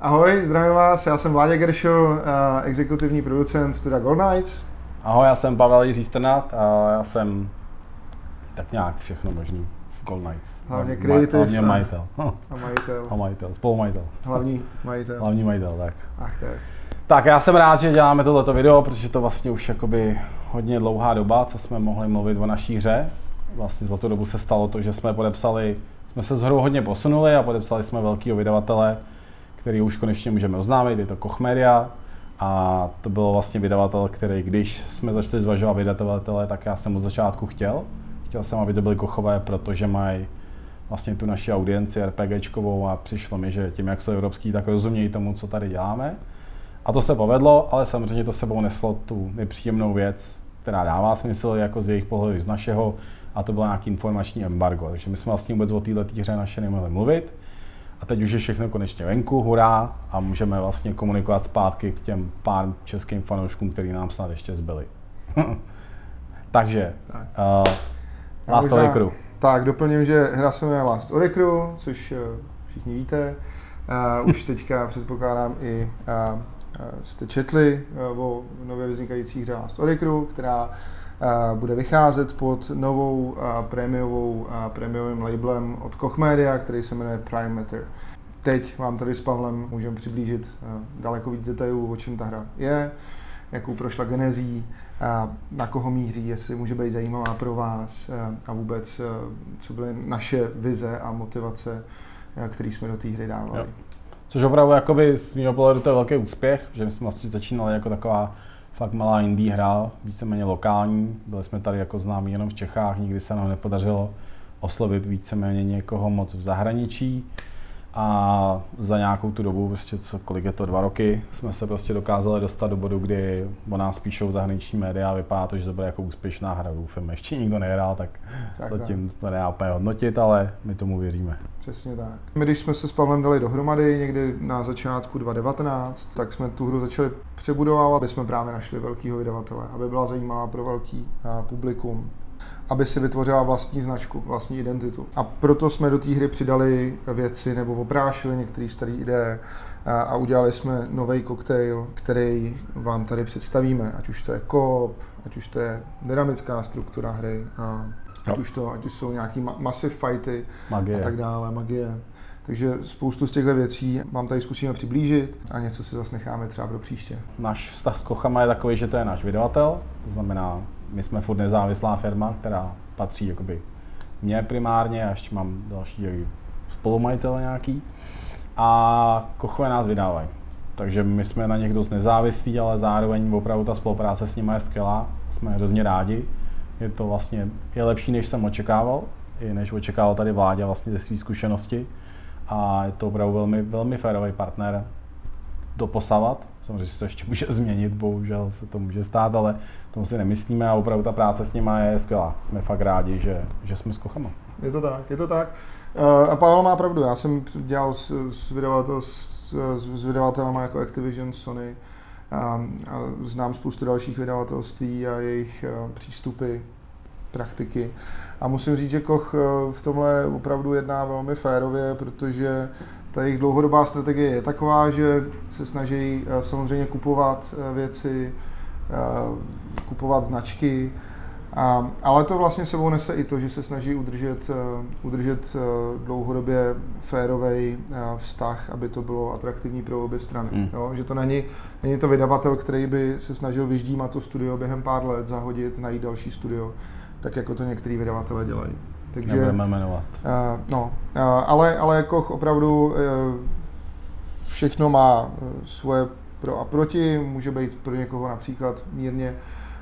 Ahoj, zdravím vás, já jsem Vláďa Geršo, exekutivní producent studia Gold Knights. Ahoj, já jsem Pavel Jiří Strnat a já jsem tak nějak všechno možný v Gold Knights. Hlavně kreativ. Hlavně majitel. A majitel. A majitel, spolumajitel. Hlavní majitel. Hlavní majitel, tak. Ach tak. Tak já jsem rád, že děláme tohleto video, protože to vlastně už jakoby hodně dlouhá doba, co jsme mohli mluvit o naší hře. Vlastně za tu dobu se stalo to, že jsme podepsali, jsme se zhru hodně posunuli a podepsali jsme velkého vydavatele, který už konečně můžeme oznámit, je to Koch Media. A to byl vlastně vydavatel, který, když jsme začali zvažovat vydavatele, tak já jsem od začátku chtěl. Chtěl jsem, aby to byly Kochové, protože mají vlastně tu naši audienci RPGčkovou a přišlo mi, že tím, jak jsou evropský, tak rozumějí tomu, co tady děláme. A to se povedlo, ale samozřejmě to sebou neslo tu nepříjemnou věc, která dává smysl jako z jejich pohledu, z našeho, a to bylo nějaký informační embargo. Takže my jsme vlastně vůbec o této hře naše nemohli mluvit. A teď už je všechno konečně venku, hurá, a můžeme vlastně komunikovat zpátky k těm pár českým fanouškům, který nám snad ještě zbyli. Takže, tak. uh, Last možná, Crew. Tak, doplním, že hra se jmenuje Last Crew, což uh, všichni víte. Uh, už teďka předpokládám i uh, jste četli uh, o nově vznikající hře Last Crew, která bude vycházet pod novou prémiovou, prémiovým labelem od Koch Media, který se jmenuje Prime Matter. Teď vám tady s Pavlem můžeme přiblížit daleko víc detailů, o čem ta hra je, jakou prošla genezí, na koho míří, jestli může být zajímavá pro vás a vůbec, co byly naše vize a motivace, které jsme do té hry dávali. Jo. Což opravdu jakoby, z mého pohledu to je velký úspěch, že my jsme vlastně začínali jako taková fakt malá indie hra, víceméně lokální. Byli jsme tady jako známí jenom v Čechách, nikdy se nám nepodařilo oslovit víceméně někoho moc v zahraničí a za nějakou tu dobu, prostě co, kolik je to, dva roky, jsme se prostě dokázali dostat do bodu, kdy o nás píšou zahraniční média a vypadá to, že to bude jako úspěšná hra. Doufám, ještě nikdo nehrál, tak, tak zatím tak. to nedá úplně hodnotit, ale my tomu věříme. Přesně tak. My, když jsme se s Pavlem dali dohromady někdy na začátku 2019, tak jsme tu hru začali přebudovávat, aby jsme právě našli velkého vydavatele, aby byla zajímavá pro velký publikum aby si vytvořila vlastní značku, vlastní identitu. A proto jsme do té hry přidali věci nebo oprášili některé staré ideje a udělali jsme nový koktejl, který vám tady představíme, ať už to je koop, ať už to je dynamická struktura hry, a ať už to, ať už jsou nějaký ma- massive fighty magie. a tak dále, magie. Takže spoustu z těchto věcí vám tady zkusíme přiblížit a něco si zase necháme třeba pro příště. Náš vztah s Kochama je takový, že to je náš vydavatel, to znamená my jsme furt nezávislá firma, která patří jakoby mě primárně a ještě mám další spolumajitel nějaký. A Kochové nás vydávají. Takže my jsme na nich dost nezávislí, ale zároveň opravdu ta spolupráce s nimi je skvělá. Jsme hrozně rádi. Je to vlastně je lepší, než jsem očekával, i než očekával tady vládě vlastně ze své zkušenosti. A je to opravdu velmi, velmi férový partner doposavat. Samozřejmě se to ještě může změnit, bohužel se to může stát, ale tomu si nemyslíme a opravdu ta práce s nimi je skvělá. Jsme fakt rádi, že, že jsme s Kochama. Je to tak, je to tak. Uh, a Pavel má pravdu, já jsem dělal s, s, vydavatel, s, s vydavatelama jako Activision, Sony a, a znám spoustu dalších vydavatelství a jejich uh, přístupy, praktiky. A musím říct, že Koch uh, v tomhle opravdu jedná velmi férově, protože ta jejich dlouhodobá strategie je taková, že se snaží samozřejmě kupovat věci, kupovat značky, a, ale to vlastně sebou nese i to, že se snaží udržet, udržet dlouhodobě férový vztah, aby to bylo atraktivní pro obě strany. Mm. Jo? Že to není, není to vydavatel, který by se snažil vyždímat to studio během pár let, zahodit, najít další studio, tak jako to některý vydavatelé dělají. Takže, Nebudeme jmenovat. Uh, no, uh, ale, ale jako opravdu uh, všechno má svoje pro a proti. Může být pro někoho například mírně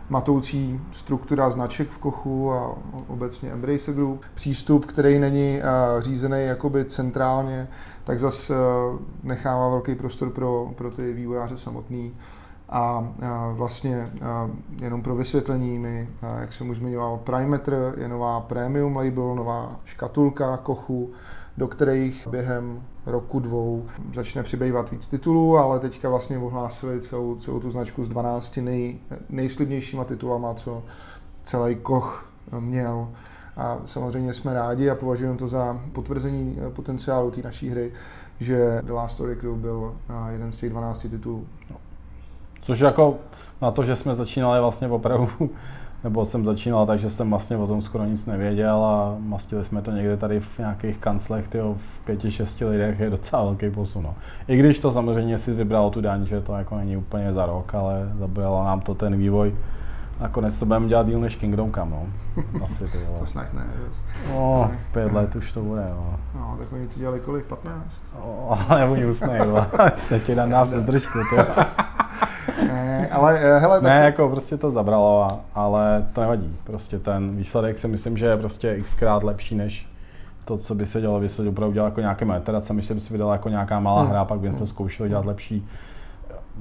matoucí struktura značek v Kochu a obecně Embracer Group. Přístup, který není řízený jakoby centrálně, tak zase nechává velký prostor pro, pro ty vývojáře samotný. A vlastně jenom pro vysvětlení, my, jak jsem už zmiňoval, Primeter je nová premium label, nová škatulka Kochu, do kterých během roku, dvou začne přibývat víc titulů, ale teďka vlastně ohlásili celou, celou tu značku s 12 nej, nejslibnějšíma titulama, co celý Koch měl A samozřejmě jsme rádi a považujeme to za potvrzení potenciálu té naší hry, že The Last Story Crew byl jeden z těch 12 titulů. Což jako na to, že jsme začínali vlastně opravdu nebo jsem začínal tak, že jsem vlastně o tom skoro nic nevěděl a mastili jsme to někde tady v nějakých kanclech, tyjo, v pěti, šesti lidech je docela velký posun. No. I když to samozřejmě si vybral tu daň, že to jako není úplně za rok, ale zabralo nám to ten vývoj. Nakonec to budeme dělat díl než Kingdom Come, no. Asi ty. To snad ne. No, pět let už to bude, no. No, tak oni to dělali kolik, 15? No, ale oni usnej, jo. Teď dám nás držku, ne, ale eh, hele, tak... Ne, jako prostě to zabralo, ale to nevadí. Prostě ten výsledek si myslím, že je prostě xkrát lepší než to, co by se dělalo, by se opravdu dělal jako nějaké meterace, myslím, že si vydala jako nějaká malá hmm. hra, pak by to hmm. zkoušeli dělat lepší.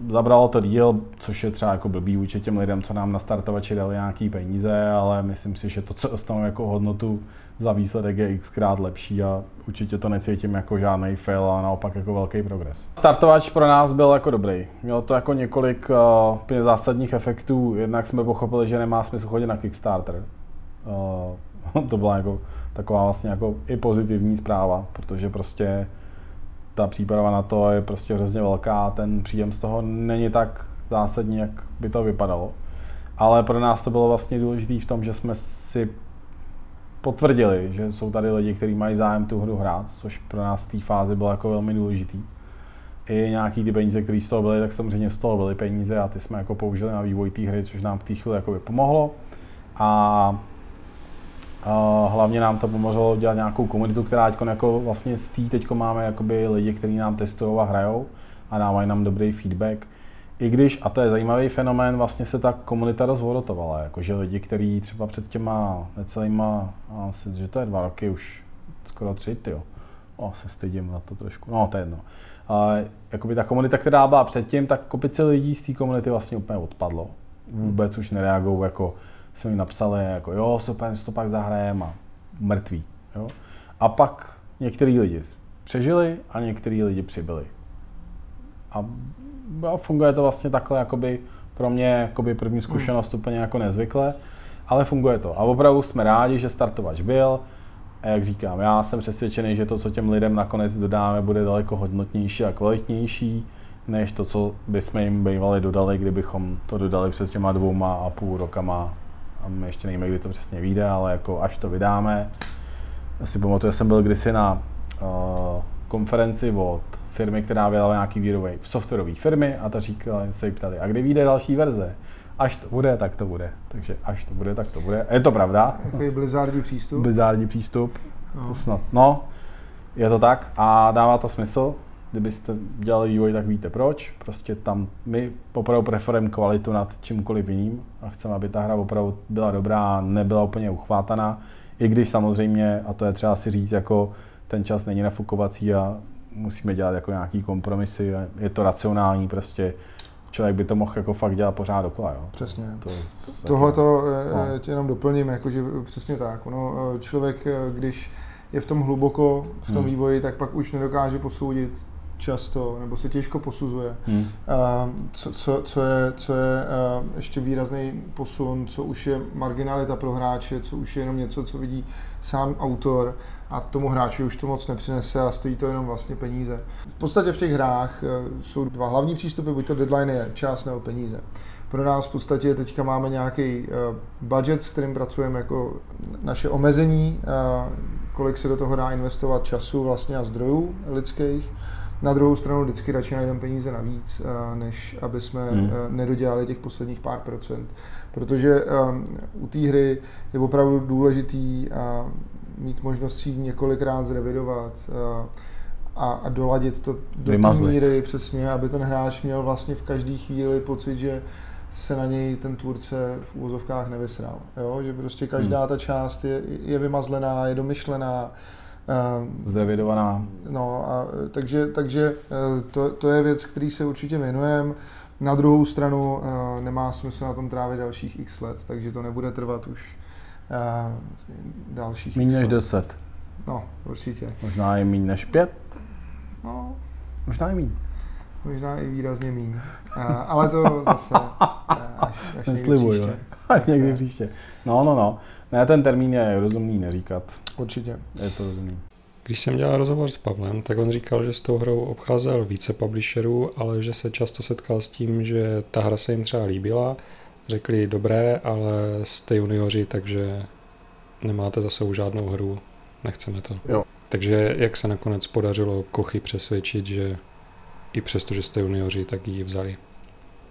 Zabralo to díl, což je třeba jako blbý vůči těm lidem, co nám na startovači dali nějaký peníze, ale myslím si, že to, co dostanou jako hodnotu, za výsledek je xkrát lepší a určitě to necítím jako žádný fail a naopak jako velký progres. Startovač pro nás byl jako dobrý. Mělo to jako několik uh, zásadních efektů. Jednak jsme pochopili, že nemá smysl chodit na Kickstarter. Uh, to byla jako taková vlastně jako i pozitivní zpráva, protože prostě ta příprava na to je prostě hrozně velká, ten příjem z toho není tak zásadní, jak by to vypadalo. Ale pro nás to bylo vlastně důležité v tom, že jsme si potvrdili, že jsou tady lidi, kteří mají zájem tu hru hrát, což pro nás v té fázi bylo jako velmi důležitý. I nějaký ty peníze, které z toho byly, tak samozřejmě z toho byly peníze a ty jsme jako použili na vývoj té hry, což nám v té chvíli jako pomohlo. A, a hlavně nám to pomohlo dělat nějakou komunitu, která teď jako vlastně z té teď máme jakoby lidi, kteří nám testují a hrajou a dávají nám dobrý feedback i když, a to je zajímavý fenomén, vlastně se ta komunita rozvodotovala, jakože lidi, kteří třeba před těma necelýma, asi, že to je dva roky už, skoro tři, ty O, se stydím na to trošku, no to je jedno. A, jakoby ta komunita, která byla předtím, tak kopice lidí z té komunity vlastně úplně odpadlo. Vůbec už nereagují, jako jsme jim napsali, jako jo, super, to pak zahrajeme a mrtví. Jo? A pak některý lidi přežili a některý lidi přibyli. A a funguje to vlastně takhle jakoby pro mě jakoby první zkušenost hmm. úplně jako nezvykle, ale funguje to. A opravdu jsme rádi, že startovač byl. A jak říkám, já jsem přesvědčený, že to, co těm lidem nakonec dodáme, bude daleko hodnotnější a kvalitnější, než to, co bychom jim bývali dodali, kdybychom to dodali před těma dvouma a půl rokama. A my ještě nevíme, kdy to přesně vyjde, ale jako až to vydáme. Já si pamatuju, že jsem byl kdysi na uh, konferenci od firmy, která vydala nějaký výrobek softwarové firmy a ta říkala, se jí ptali, a kdy vyjde další verze? Až to bude, tak to bude. Takže až to bude, tak to bude. Je to pravda. Takový blizzardní přístup. Blizzardní přístup. No. To snad. No, je to tak a dává to smysl. Kdybyste dělali vývoj, tak víte proč. Prostě tam my opravdu preferujeme kvalitu nad čímkoliv jiným a chceme, aby ta hra opravdu byla dobrá a nebyla úplně uchvátaná. I když samozřejmě, a to je třeba si říct, jako ten čas není nafukovací a musíme dělat jako nějaký kompromisy, je to racionální prostě člověk by to mohl jako fakt dělat pořád dokola. Jo. Přesně. To, to, Tohle to eh, no. tě jenom doplním, jakože přesně tak. No, člověk, eh, když je v tom hluboko, v tom hmm. vývoji, tak pak už nedokáže posoudit často, nebo se těžko posuzuje. Hmm. Co, co, co je, co je ještě výrazný posun, co už je marginalita pro hráče, co už je jenom něco, co vidí sám autor a tomu hráči už to moc nepřinese a stojí to jenom vlastně peníze. V podstatě v těch hrách e, jsou dva hlavní přístupy, buď to deadline je čas nebo peníze. Pro nás v podstatě teďka máme nějaký e, budget, s kterým pracujeme jako naše omezení, kolik se do toho dá investovat času vlastně a zdrojů lidských na druhou stranu vždycky radši najdeme peníze navíc, eh, než aby jsme hmm. Eh, nedodělali těch posledních pár procent. Protože um, u té hry je opravdu důležitý mít možnost si několikrát zrevidovat a, a doladit to do té míry přesně, aby ten hráč měl vlastně v každé chvíli pocit, že se na něj ten tvůrce v úvozovkách nevysral. Jo? Že prostě každá hmm. ta část je, je vymazlená, je domyšlená, Zrevidovaná. No, a, takže, takže eh, to, to je věc, který se určitě věnujeme. Na druhou stranu uh, nemá smysl na tom trávit dalších x let, takže to nebude trvat už dalších Méně než 10. No, určitě. Možná i méně než 5? No. Možná i méně. Možná i výrazně méně. Ale to zase až, až někdy příště. Až někdy příště. No, no, no. Ne, ten termín je rozumný neříkat. Určitě. Je to rozumný. Když jsem dělal rozhovor s Pavlem, tak on říkal, že s tou hrou obcházel více publisherů, ale že se často setkal s tím, že ta hra se jim třeba líbila, řekli dobré, ale jste junioři, takže nemáte za sebou žádnou hru, nechceme to. Jo. Takže jak se nakonec podařilo Kochy přesvědčit, že i přesto, že jste junioři, tak ji vzali?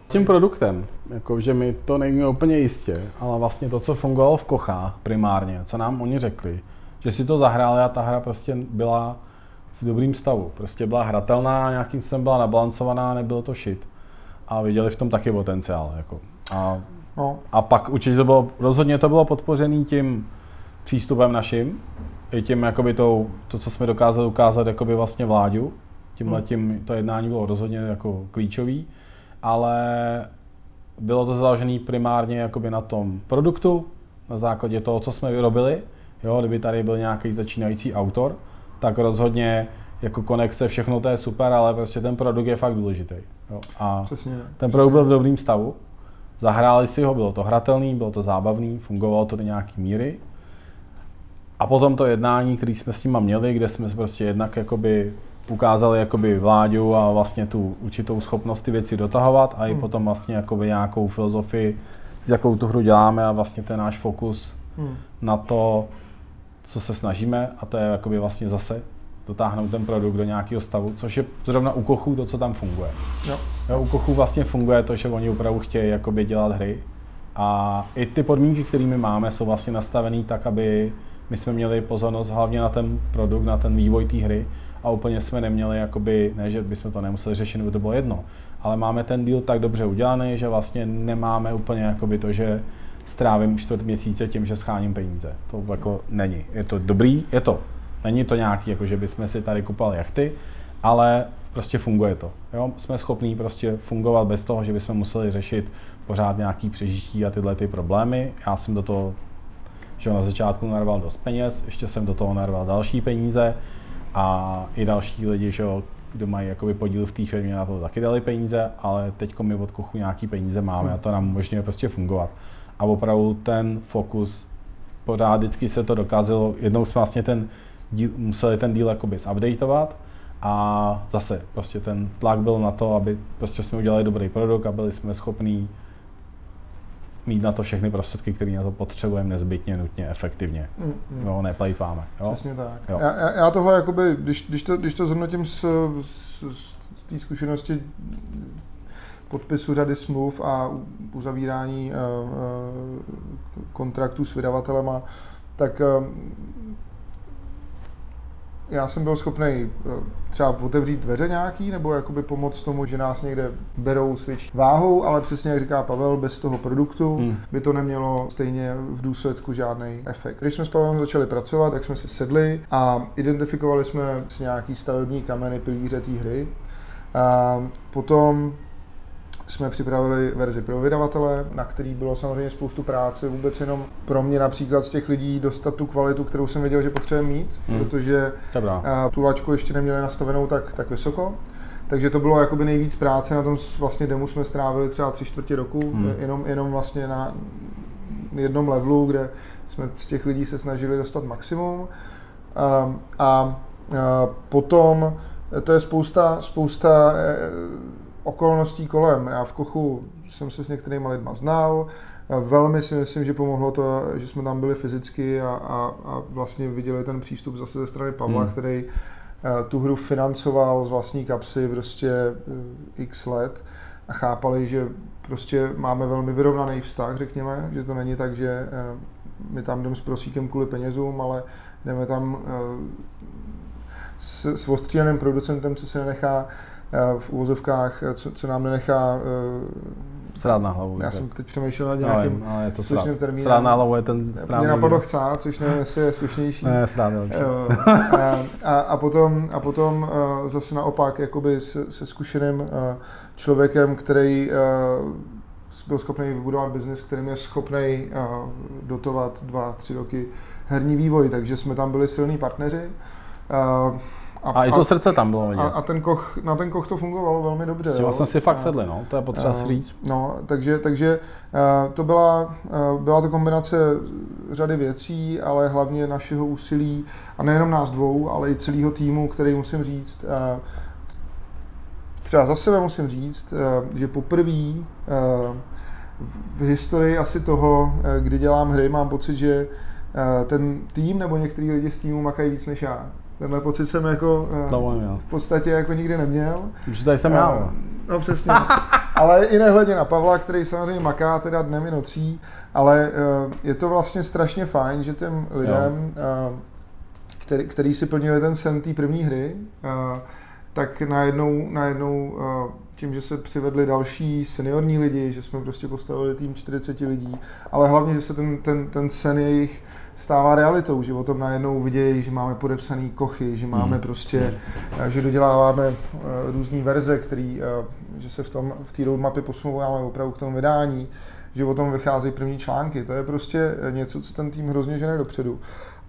Tím produktem, jako, že mi to nejme úplně jistě, ale vlastně to, co fungovalo v Kochách primárně, co nám oni řekli, že si to zahráli a ta hra prostě byla v dobrým stavu. Prostě byla hratelná, nějakým způsobem byla nabalancovaná, nebylo to shit. A viděli v tom taky potenciál. Jako. A, No, a pak určitě to bylo, rozhodně to bylo podpořený tím přístupem naším, i tím, jakoby tou, to, co jsme dokázali ukázat jakoby vlastně vláďu. Tímhle Hmm. tím to jednání bylo rozhodně jako klíčový, ale bylo to založené primárně jakoby na tom produktu, na základě toho, co jsme vyrobili. Jo, kdyby tady byl nějaký začínající autor, tak rozhodně jako konexe, všechno to je super, ale prostě ten produkt je fakt důležitý. Jo. A přesně. ten produkt byl v dobrém stavu. Zahráli si ho, bylo to hratelný, bylo to zábavný, fungovalo to do nějaký míry. A potom to jednání, které jsme s nima měli, kde jsme prostě jednak jakoby ukázali jakoby vládu a vlastně tu určitou schopnost ty věci dotahovat a i Hmm. potom vlastně jakoby nějakou filozofii, s jakou tu hru děláme a vlastně ten náš fokus Hmm. na to, co se snažíme a to je jakoby vlastně zase dotáhnout ten produkt do nějakého stavu, což je zrovna u kochů to, co tam funguje. Jo. Jo, u kochů vlastně funguje to, že oni opravdu chtějí jakoby dělat hry a i ty podmínky, které my máme, jsou vlastně nastavené tak, aby my jsme měli pozornost hlavně na ten produkt, na ten vývoj té hry a úplně jsme neměli, jakoby, ne, že bychom to nemuseli řešit, nebo to bylo jedno, ale máme ten deal tak dobře udělaný, že vlastně nemáme úplně jakoby to, že strávím čtvrt měsíce tím, že scháním peníze. To jako není. Je to dobrý, je to. Není to nějaký, jako že bychom si tady kupovali jachty, ale prostě funguje to. Jo? Jsme schopní prostě fungovat bez toho, že bychom museli řešit pořád nějaký přežití a tyhle ty problémy. Já jsem do toho že na začátku narval dost peněz, ještě jsem do toho narval další peníze a i další lidi, že jo, kdo mají jakoby podíl v té firmě, na to taky dali peníze, ale teď my od Kochu nějaký peníze máme a to nám umožňuje prostě fungovat. A opravdu ten fokus, pořád vždycky se to dokázalo, jednou jsme vlastně ten díl, museli ten díl jakoby zupdateovat a zase prostě ten tlak byl na to, aby prostě jsme udělali dobrý produkt a byli jsme schopní mít na to všechny prostředky, které na to potřebujeme nezbytně, nutně, efektivně. Mm, mm. Jo, neplejtváme. Jo? Přesně tak. Jo. Já, já, tohle, jakoby, když, když, to, když to zhodnotím z, z, z, z té zkušenosti podpisu řady smluv a uzavírání uh, uh, kontraktů s vydavatelema, tak uh, já jsem byl schopný třeba otevřít dveře nějaký, nebo jakoby pomoct tomu, že nás někde berou s větší váhou, ale přesně jak říká Pavel, bez toho produktu Hmm. by to nemělo stejně v důsledku žádný efekt. Když jsme s Pavlem začali pracovat, tak jsme se sedli a identifikovali jsme s nějaký stavební kameny pilíře té hry. A potom jsme připravili verzi pro vydavatele, na který bylo samozřejmě spoustu práce, vůbec jenom pro mě například z těch lidí dostat tu kvalitu, kterou jsem věděl, že potřebujeme mít, Hmm. protože Dobrá. a tu laťku ještě neměli nastavenou tak, tak vysoko. Takže to bylo jakoby nejvíc práce, na tom vlastně demo jsme strávili třeba tři čtvrtě roku, Hmm. jenom, jenom vlastně na jednom levelu, kde jsme z těch lidí se snažili dostat maximum. A, a, a potom to je spousta, spousta eh, okolností kolem. Já v Kochu jsem se s některými lidma znal, Velmi si myslím, že pomohlo to, že jsme tam byli fyzicky a, a, a vlastně viděli ten přístup zase ze strany Pavla, Hmm. který eh, tu hru financoval z vlastní kapsy prostě eh, x let a chápali, že prostě máme velmi vyrovnaný vztah, řekněme, že to není tak, že eh, my tam jdeme s prosíkem kvůli penězům, ale jdeme tam s, s ostříleným producentem, co se nenechá v úvozovkách, eh, co, co nám nenechá eh, Srát na hlavu. já tak. jsem teď přemýšlel nad Já nějakým ale je to slušným termínem. Srát na hlavu je ten správný. Mě napadlo chcát, což nevím, jestli je slušnější. Ne, srát a, a, a potom, a potom uh, zase naopak jakoby se, se zkušeným uh, člověkem, který byl schopný vybudovat biznis, kterým je schopný dotovat dva, tři roky herní vývoj, takže jsme tam byli silní partneři. A, a, i to srdce tam bylo vidět. A, a ten koch, na ten koch to fungovalo velmi dobře. S tím jsme si fakt sedli, no, to je potřeba si říct. No, takže, takže to byla, byla to kombinace řady věcí, ale hlavně našeho úsilí, a nejenom nás dvou, ale i celého týmu, který musím říct, třeba za sebe musím říct, že poprvé v historii asi toho, kdy dělám hry, mám pocit, že ten tým nebo některý lidi z týmu makají víc než já. Tenhle pocit jsem jako no, v podstatě jako nikdy neměl. Už tady jsem já. No přesně. ale i nehledě na Pavla, který samozřejmě maká teda dnem i nocí, ale je to vlastně strašně fajn, že těm lidem, který, který si plnili ten sen té první hry, tak najednou, najednou tím, že se přivedli další seniorní lidi, že jsme prostě postavili tým 40 lidí, ale hlavně, že se ten, ten, ten sen jejich stává realitou, že o tom najednou vidějí, že máme podepsaný kochy, že máme hmm. prostě, hmm. že doděláváme eh, různé verze, který, eh, že se v tom v té roadmapě posouváme opravdu k tomu vydání, že o tom vycházejí první články. To je prostě něco, co ten tým hrozně žene dopředu.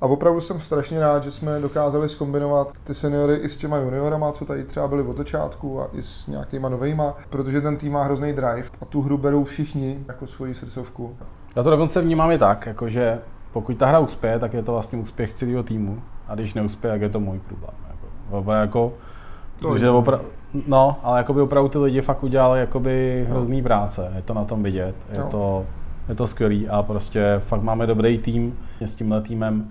A opravdu jsem strašně rád, že jsme dokázali skombinovat ty seniory i s těma juniorama, co tady třeba byli od začátku a i s nějakýma novejma, protože ten tým má hrozný drive a tu hru berou všichni jako svoji srdcovku. Já to dokonce vnímám i tak, jakože pokud ta hra uspěje, tak je to vlastně úspěch celého týmu a když neuspěje, tak je to můj problém. Jako, jako to že opra- no, ale jakoby opravdu ty lidi fakt udělali jakoby no. hrozný práce, je to na tom vidět, je, no. to, je to skvělý a prostě fakt máme dobrý tým s tímhle týmem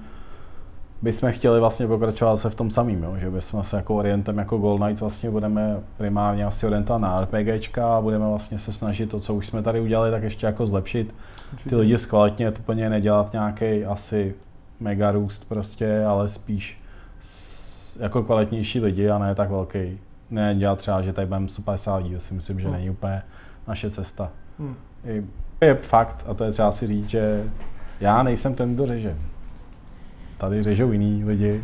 bychom chtěli vlastně pokračovat se v tom samým, jo? že bychom se jako orientem jako Gold Knights vlastně budeme primárně asi orientovat na RPGčka a budeme vlastně se snažit to, co už jsme tady udělali, tak ještě jako zlepšit. Určitě. Ty lidi zkvalitně, úplně nedělat nějaký asi mega růst prostě, ale spíš jako kvalitnější lidi a ne tak velký. Ne dělat třeba, že tady budeme 150 lidí, si myslím, že hmm. není úplně naše cesta. Hmm. Je fakt, a to je třeba si říct, že já nejsem ten, kdo řeže tady řežou jiný lidi.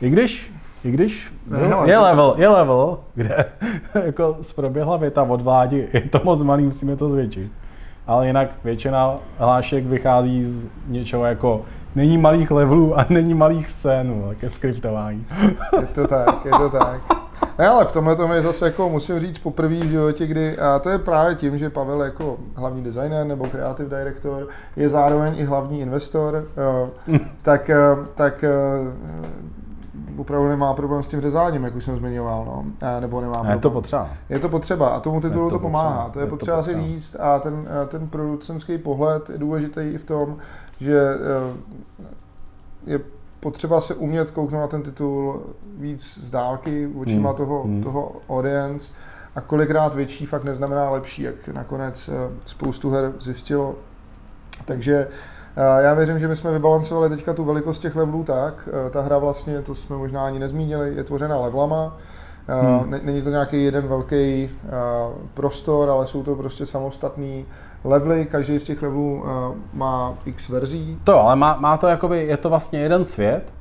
I když, i když ne, no, je, level, je level, kde jako zproběhla věta od vládi, je to moc malý, musíme to zvětšit. Ale jinak většina hlášek vychází z něčeho jako není malých levelů a není malých scénů ke skriptování. Je to tak, je to tak. Ne, ale v tomhle tom je zase jako, musím říct, poprvé v životě, kdy, a to je právě tím, že Pavel jako hlavní designer nebo creative director je zároveň i hlavní investor, jo, tak, eh, tak eh, opravdu nemá problém s tím řezáním, jak už jsem zmiňoval, no. nebo nemá problém. Je to potřeba. Je to potřeba a tomu titulu to, to pomáhá. Potřeba. To je, je potřeba, to potřeba si říct a ten, ten producentský pohled je důležitý i v tom, že eh, je potřeba se umět kouknout na ten titul víc z dálky, očima hmm. toho, hmm. toho audience a kolikrát větší fakt neznamená lepší, jak nakonec eh, spoustu her zjistilo. Takže eh, já věřím, že my jsme vybalancovali teďka tu velikost těch levelů tak. Eh, ta hra vlastně, to jsme možná ani nezmínili, je tvořena levelama. Hmm. Není to nějaký jeden velký prostor, ale jsou to prostě samostatný levely, každý z těch levelů má x verzí. To jo, ale má, má to jakoby, je to vlastně jeden svět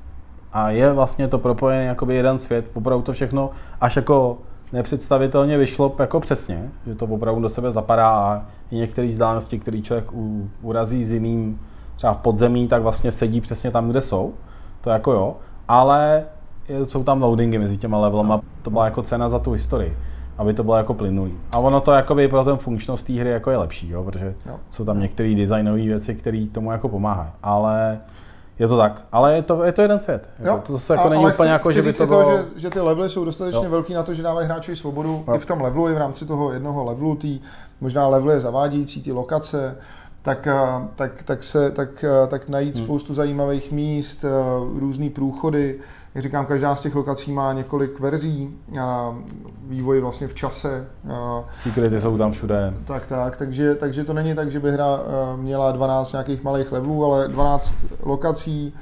a je vlastně to propojený jakoby jeden svět, opravdu to všechno až jako nepředstavitelně vyšlo jako přesně, že to opravdu do sebe zapadá a i některé vzdálenosti, které člověk u, urazí s jiným třeba v podzemí, tak vlastně sedí přesně tam, kde jsou. To jako jo, ale jsou tam loadingy mezi těma levelama, to byla jako cena za tu historii, aby to bylo jako plynulý. A ono to jakoby pro ten funkčnost té hry jako je lepší, jo, protože jo. jsou tam některé designové věci, které tomu jako pomáhají. Ale je to tak, ale je to, je to jeden svět. Jako, to zase jako a, není úplně chci, jako, chci že by to bylo... to, že, že ty levely jsou dostatečně jo. velký na to, že dávají hráči svobodu jo. i v tom levelu, i v rámci toho jednoho levelu, tý, možná level je zavádějící, ty lokace, tak, eh, tak, tak, se, tak, eh, tak najít hmm. spoustu zajímavých míst, eh, různé průchody. Jak říkám, každá z těch lokací má několik verzí, vývoj vlastně v čase. Secrety jsou tam všude. Tak, tak, takže, takže to není tak, že by hra měla 12 nějakých malých levelů, ale 12 lokací,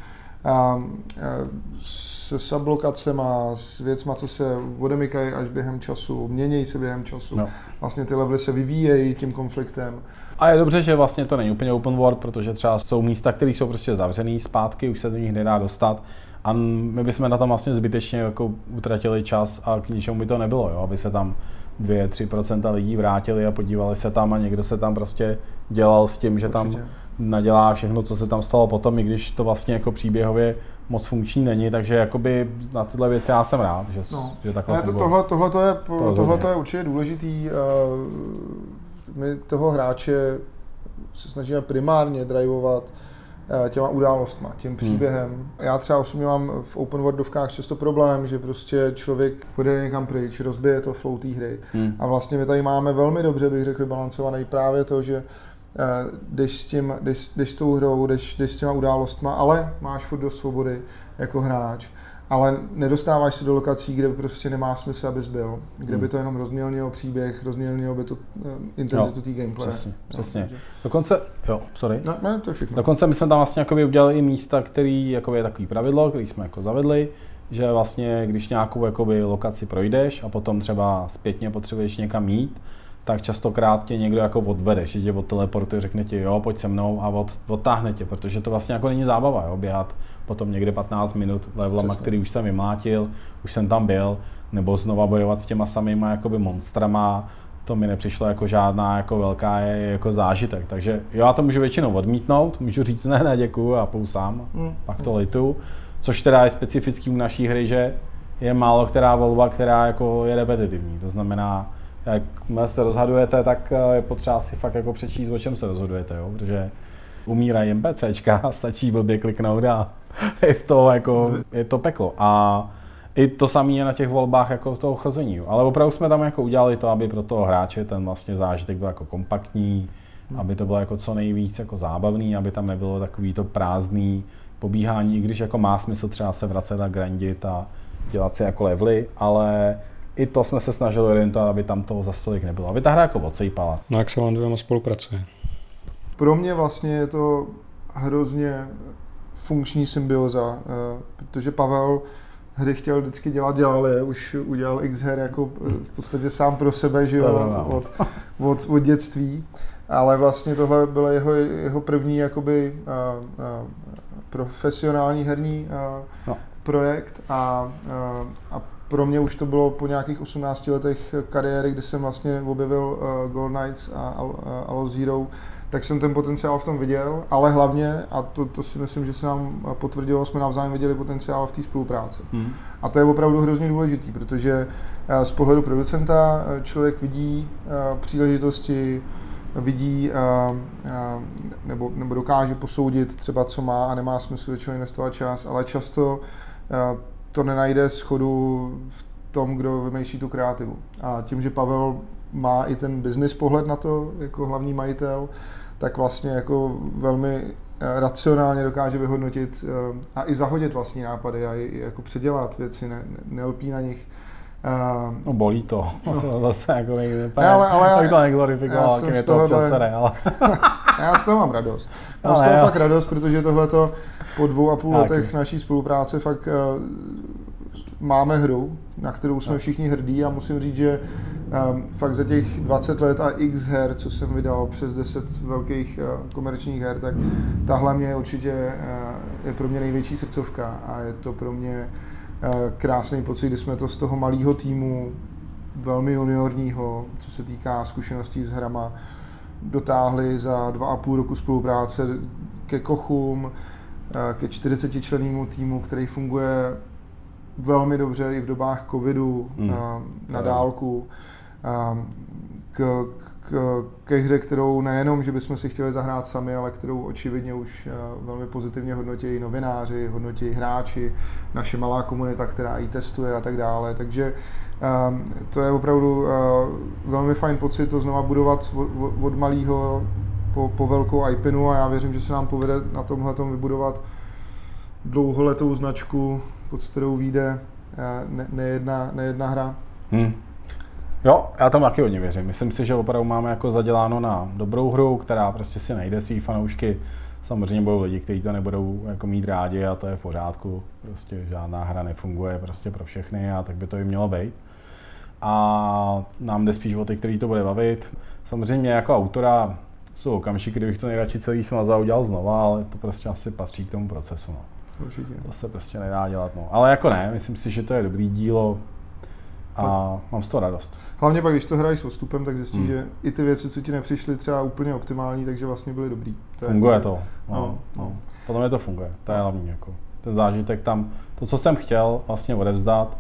se sublokacema, s věcma, co se odemykají až během času, měnějí se během času. No. Vlastně ty levely se vyvíjejí tím konfliktem. A je dobře, že vlastně to není úplně open world, protože třeba jsou místa, které jsou prostě zavřený zpátky, už se do nich nedá dostat. A my bychom na tom vlastně zbytečně jako utratili čas a k ničemu by to nebylo, jo? aby se tam 2-3% lidí vrátili a podívali se tam a někdo se tam prostě dělal s tím, že Určitě. tam nadělá všechno, co se tam stalo potom, i když to vlastně jako příběhově moc funkční není, takže jakoby na tyhle věci já jsem rád, že, No. že takhle Ne, to, tohle, tohle, to je, rozhodně. tohle to je určitě důležitý. eh, My toho hráče se snažíme primárně drivovat eh, těma událostma, Hmm. tím příběhem. Já třeba osobně mám v open worldovkách často problém, že prostě člověk odjede někam pryč, rozbije to flow té hry. Hmm. A vlastně my tady máme velmi dobře, bych řekl, balancovaný právě to, že jdeš s, tím, jdeš, jdeš s tou hrou, jdeš, jdeš s těma událostma, ale máš furt dost svobody jako hráč. Ale nedostáváš se do lokací, kde prostě nemá smysl, abys byl. Kde Hmm. by to jenom rozmělnilo příběh, rozmělnilo by to eh, intenzitu té gameplay. přesně, Jo, přesně. takže- Dokonce, jo, sorry. No, ne, to je všechno. Dokonce my jsme tam vlastně jakoby udělali i místa, který jakoby je takový pravidlo, který jsme jako zavedli, že vlastně když nějakou jakoby lokaci projdeš a potom třeba zpětně potřebuješ někam jít, tak častokrát tě někdo jako odvede, že tě odteleportuje, řekne ti jo, pojď se mnou a od, odtáhne tě, protože to vlastně jako není zábava, jo, běhat potom někde 15 minut levelama, Přesně. který už jsem vymlátil, už jsem tam byl, nebo znova bojovat s těma samýma jakoby monstrama, to mi nepřišlo jako žádná jako velká je, jako zážitek. Takže já to můžu většinou odmítnout, můžu říct ne, ne, děkuju a půjdu sám, Mm, pak to litu. Což teda je specifický u naší hry, že je málo která volba, která jako je repetitivní. To znamená, jakmile se rozhodujete, tak eh, je potřeba si fakt jako přečíst, o čem se rozhodujete, jo? protože umírají NPCčka a stačí blbě kliknout a je z toho jako, je to peklo. A i to samé je na těch volbách jako toho chození. Ale opravdu jsme tam jako udělali to, aby pro toho hráče ten vlastně zážitek byl jako kompaktní, aby to bylo jako co nejvíc jako zábavný, aby tam nebylo takový to prázdný pobíhání, i když jako má smysl třeba se vracet a grandit a dělat si jako levely, ale i to jsme se snažili orientovat, aby tam toho za stolik nebylo. Aby ta hra jako odsejpala. No jak se vám dvěma spolupracuje? Pro mě vlastně je to hrozně funkční symbioza, eh, protože Pavel hry chtěl vždycky dělat, dělal je, už udělal x her jako eh, v podstatě sám pro sebe, že jo, od, od, od dětství. Ale vlastně tohle byl jeho, jeho první jakoby uh, uh, profesionální herní uh, No. projekt a, uh, a pro mě už to bylo po nějakých 18 letech kariéry, kdy jsem vlastně objevil uh, Gold Knights a Al- uh, Alo Zero, tak jsem ten potenciál v tom viděl, ale hlavně, a to, to si myslím, že se nám potvrdilo, jsme navzájem viděli potenciál v té spolupráci. Hmm. A to je opravdu hrozně důležitý, protože eh, z pohledu producenta eh, člověk vidí eh, příležitosti, vidí eh, eh, nebo, nebo dokáže posoudit třeba, co má a nemá smysl do čeho investovat čas, ale často eh, to nenajde schodu v tom, kdo vymýšlí tu kreativu. A tím, že Pavel má i ten business pohled na to jako hlavní majitel, tak vlastně jako velmi eh, racionálně dokáže vyhodnotit eh, a i zahodit vlastní nápady a i jako předělat věci, ne, nelpí na nich. Eh, No bolí to. to zase jako někde, Ne, ale- ale já- tak to neglorifikoval, já z to občas tohohle- sere, ale Já z toho mám radost. Mám Ale z toho jo. fakt radost, protože tohleto po dvou a půl Taky. letech naší spolupráce fakt uh, máme hru, na kterou jsme No. všichni hrdí a musím říct, že um, fakt za těch 20 let a x her, co jsem vydal, přes 10 velkých uh, komerčních her, tak tahle mě určitě uh, je pro mě největší srdcovka a je to pro mě uh, krásný pocit, kdy jsme to z toho malého týmu, velmi juniorního, co se týká zkušeností s hrama, dotáhli za dva a půl roku spolupráce ke Kochům, eh, ke 40 člennému týmu, který funguje velmi dobře i v dobách covidu Hmm. eh, na je. dálku. Eh, K, k, ke hře, kterou nejenom, že bychom si chtěli zahrát sami, ale kterou očividně už eh, velmi pozitivně hodnotí novináři, hodnotí hráči, naše malá komunita, která ji testuje a tak dále. Takže eh, to je opravdu eh, velmi fajn pocit to znova budovat od, od- malého po, po velkou IPinu a já věřím, že se nám povede na tomhle vybudovat dlouholetou značku, pod kterou vyjde ne, nejedna, nejedna hra. Hmm. Jo, já tam taky hodně věřím. Myslím si, že opravdu máme jako zaděláno na dobrou hru, která prostě si najde svý fanoušky. Samozřejmě budou lidi, kteří to nebudou jako mít rádi a to je v pořádku. Prostě žádná hra nefunguje prostě pro všechny a tak by to i mělo být. A nám jde spíš o ty, který to bude bavit. Samozřejmě jako autora jsou okamžiky, kdybych to nejradši celý smazal udělal znova, ale to prostě asi patří k tomu procesu. No. Určitě. To se prostě nedá dělat. No. Ale jako ne, myslím si, že to je dobrý dílo a mám z toho radost. Hlavně pak, když to hraješ s odstupem, tak zjistíš, Hmm. že i ty věci, co ti nepřišly třeba úplně optimální, takže vlastně byly dobrý. To je Funguje jako- to. No, No, no. Podle mě to funguje, to je hlavní. Jako. ten zážitek tam, to, co jsem chtěl vlastně odevzdat,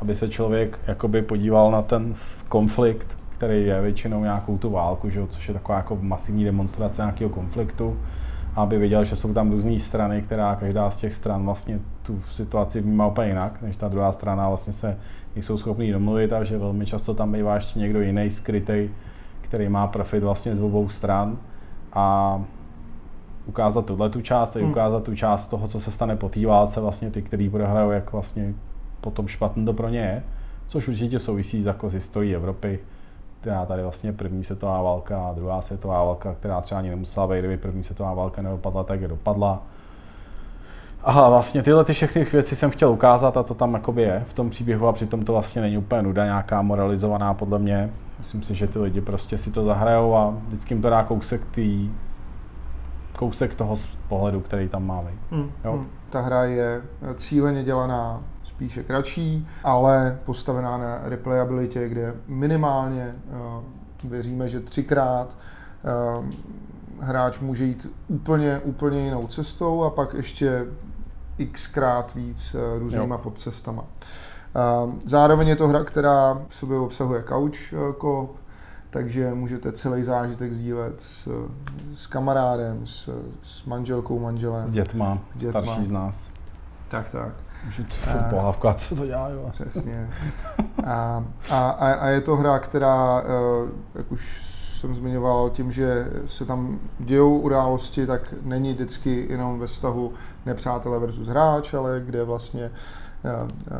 aby se člověk jakoby podíval na ten konflikt, který je většinou nějakou tu válku, že, což je taková jako masivní demonstrace nějakého konfliktu, aby viděl, že jsou tam různé strany, která každá z těch stran vlastně tu situaci vnímá úplně jinak, než ta druhá strana vlastně se jsou schopní domluvit a že velmi často tam bývá ještě někdo jiný skrytý, který má profit vlastně z obou stran a ukázat tuhle tu část a hmm. ukázat tu část toho, co se stane po té válce, vlastně ty, který prohrajou, jak vlastně potom špatný to pro ně je, což určitě souvisí jako s historií Evropy, která tady vlastně první světová válka a druhá světová válka, která třeba ani nemusela být, kdyby první světová válka nedopadla tak, jak dopadla. Aha, vlastně tyhle ty všechny věci jsem chtěl ukázat a to tam jakoby je v tom příběhu a přitom to vlastně není úplně nuda nějaká moralizovaná podle mě. Myslím si, že ty lidi prostě si to zahrajou a vždycky jim to dá kousek tý, kousek toho pohledu, který tam má. Hmm, jo? Hmm. Ta hra je cíleně dělaná spíše kratší, ale postavená na replayabilitě, kde minimálně uh, věříme, že třikrát uh, hráč může jít úplně, úplně jinou cestou a pak ještě xkrát víc uh, různýma jo. podcestama. Uh, zároveň je to hra, která v sobě obsahuje couch uh, koop, takže můžete celý zážitek sdílet s, s kamarádem, s, s manželkou, manželem. S dětma, s dětma. starší z nás. Tak, tak. Že to uh, pohlavka, co to dělá, jo. Přesně. A, a, a je to hra, která, eh, jak už jsem zmiňoval, tím, že se tam dějou události, tak není vždycky jenom ve vztahu nepřátelé versus hráč, ale kde vlastně Eh, eh,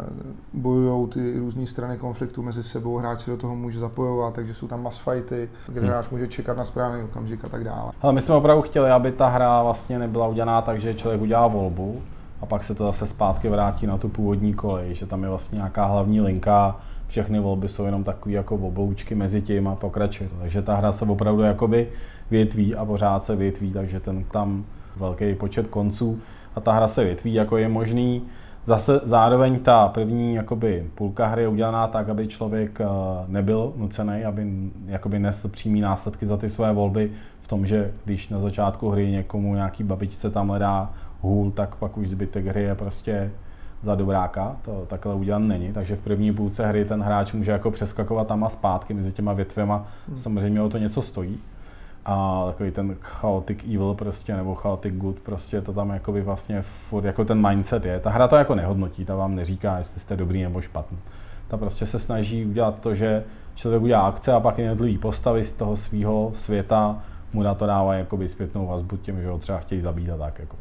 bojují ty různé strany konfliktu mezi sebou, hráč se do toho může zapojovat, takže jsou tam mass fighty, kde hmm. hráč může čekat na správný okamžik a tak dále. Ale my jsme opravdu chtěli, aby ta hra vlastně nebyla udělaná tak, že člověk udělá volbu a pak se to zase zpátky vrátí na tu původní kolej, že tam je vlastně nějaká hlavní linka, všechny volby jsou jenom takové jako obloučky mezi tím a pokračuje to. Takže ta hra se opravdu jakoby větví a pořád se větví, takže ten tam velký počet konců. A ta hra se větví, jako je možný. Zase zároveň ta první jakoby, půlka hry je udělaná tak, aby člověk eh, nebyl nucený, aby jakoby nesl přímý následky za ty své volby v tom, že když na začátku hry někomu nějaký babičce tam hledá hůl, tak pak už zbytek hry je prostě za dobráka, to takhle udělat není, takže v první půlce hry ten hráč může jako přeskakovat tam a zpátky mezi těma větvema, hmm. samozřejmě o to něco stojí a takový ten chaotic evil prostě, nebo chaotic good, prostě to tam jakoby vlastně furt, jako ten mindset je. Ta hra to jako nehodnotí, ta vám neříká, jestli jste dobrý nebo špatný. Ta prostě se snaží udělat to, že člověk udělá akce a pak jednotlivý postavy z toho svého světa mu na to dává jakoby zpětnou vazbu tím, že ho třeba chtějí zabít a tak. Jako.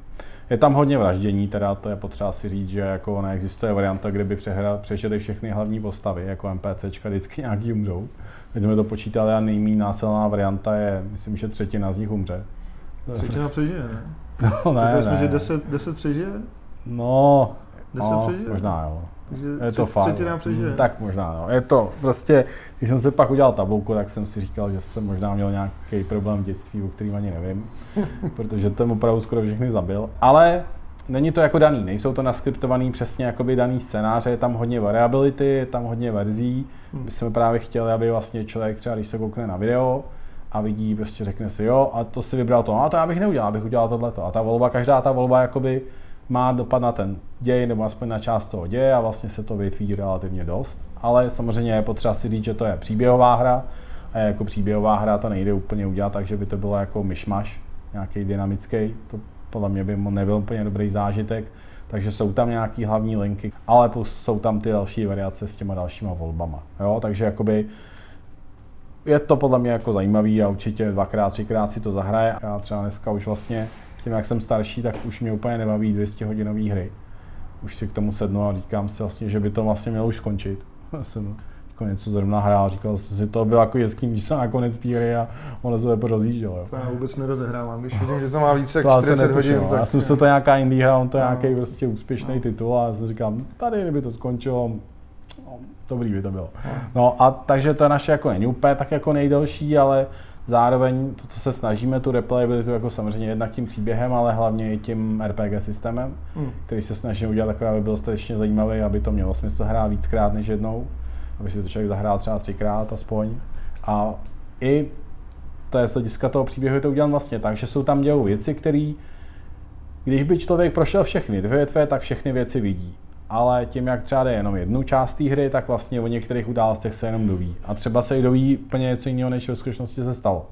Je tam hodně vraždění, teda to je potřeba si říct, že jako neexistuje varianta, kde by přešli všechny hlavní postavy, jako NPCčka vždycky nějaký umřou. Teď jsme to počítali a nejméně násilná varianta je, myslím, že třetina z nich umře. Třetina přežije, ne? No ne, ne. že 10, 10 přežije? No, 10 no, přežije? možná jo. Takže je to. Třetina přežije. Hmm, tak možná, no. Je to prostě, když jsem se pak udělal tabulku, tak jsem si říkal, že jsem možná měl nějaký problém v dětství, o kterým ani nevím, protože ten opravdu skoro všechny zabil. Ale není to jako daný, nejsou to naskriptovaný přesně jakoby daný scénáře, je tam hodně variability, je tam hodně verzí. Hmm. My jsme právě chtěli, aby vlastně člověk třeba, když se koukne na video a vidí, prostě řekne si, jo, a to si vybral to, no, a to já bych neudělal, abych udělal tohleto. A ta volba, každá ta volba jakoby má dopad na ten děj, nebo aspoň na část toho děje a vlastně se to větví relativně dost. Ale samozřejmě je potřeba si říct, že to je příběhová hra a jako příběhová hra to nejde úplně udělat tak, že by to bylo jako myšmaš, nějaký dynamický. To podle mě by nebyl úplně dobrý zážitek. Takže jsou tam nějaký hlavní linky, ale plus jsou tam ty další variace s těma dalšíma volbama. Jo? Takže jakoby je to podle mě jako zajímavý a určitě dvakrát, třikrát si to zahraje. Já třeba dneska už vlastně, tím jak jsem starší, tak už mě úplně nebaví 200 hodinové hry. Už si k tomu sednu a říkám si vlastně, že by to vlastně mělo už skončit. jsem jako něco zrovna hrál, říkal jsem si, to bylo jako hezký místo na konec té hry a ono se to rozjíždělo. Jo. To já vůbec nerozehrávám, když vidím, že to má více jak 40 hodin. No. Tak... Já jsem se to nějaká indie hra, on to je no. nějaký prostě úspěšný no. titul a já si říkám, tady kdyby to skončilo, no, dobrý by to bylo. No. no a takže to naše jako není úplně tak jako nejdelší, ale zároveň to, co se snažíme, tu replayability jako samozřejmě jednak tím příběhem, ale hlavně i tím RPG systémem, hmm. který se snaží udělat takové, aby byl dostatečně zajímavý, aby to mělo smysl hrát víckrát než jednou aby si to člověk zahrál třeba třikrát aspoň. A i to je z hlediska toho příběhu je to udělat vlastně tak, že jsou tam dělou věci, které když by člověk prošel všechny dvě větve, tak všechny věci vidí. Ale tím, jak třeba jde jenom jednu část té hry, tak vlastně o některých událostech se jenom doví. A třeba se i doví úplně něco jiného, než ve skutečnosti se stalo.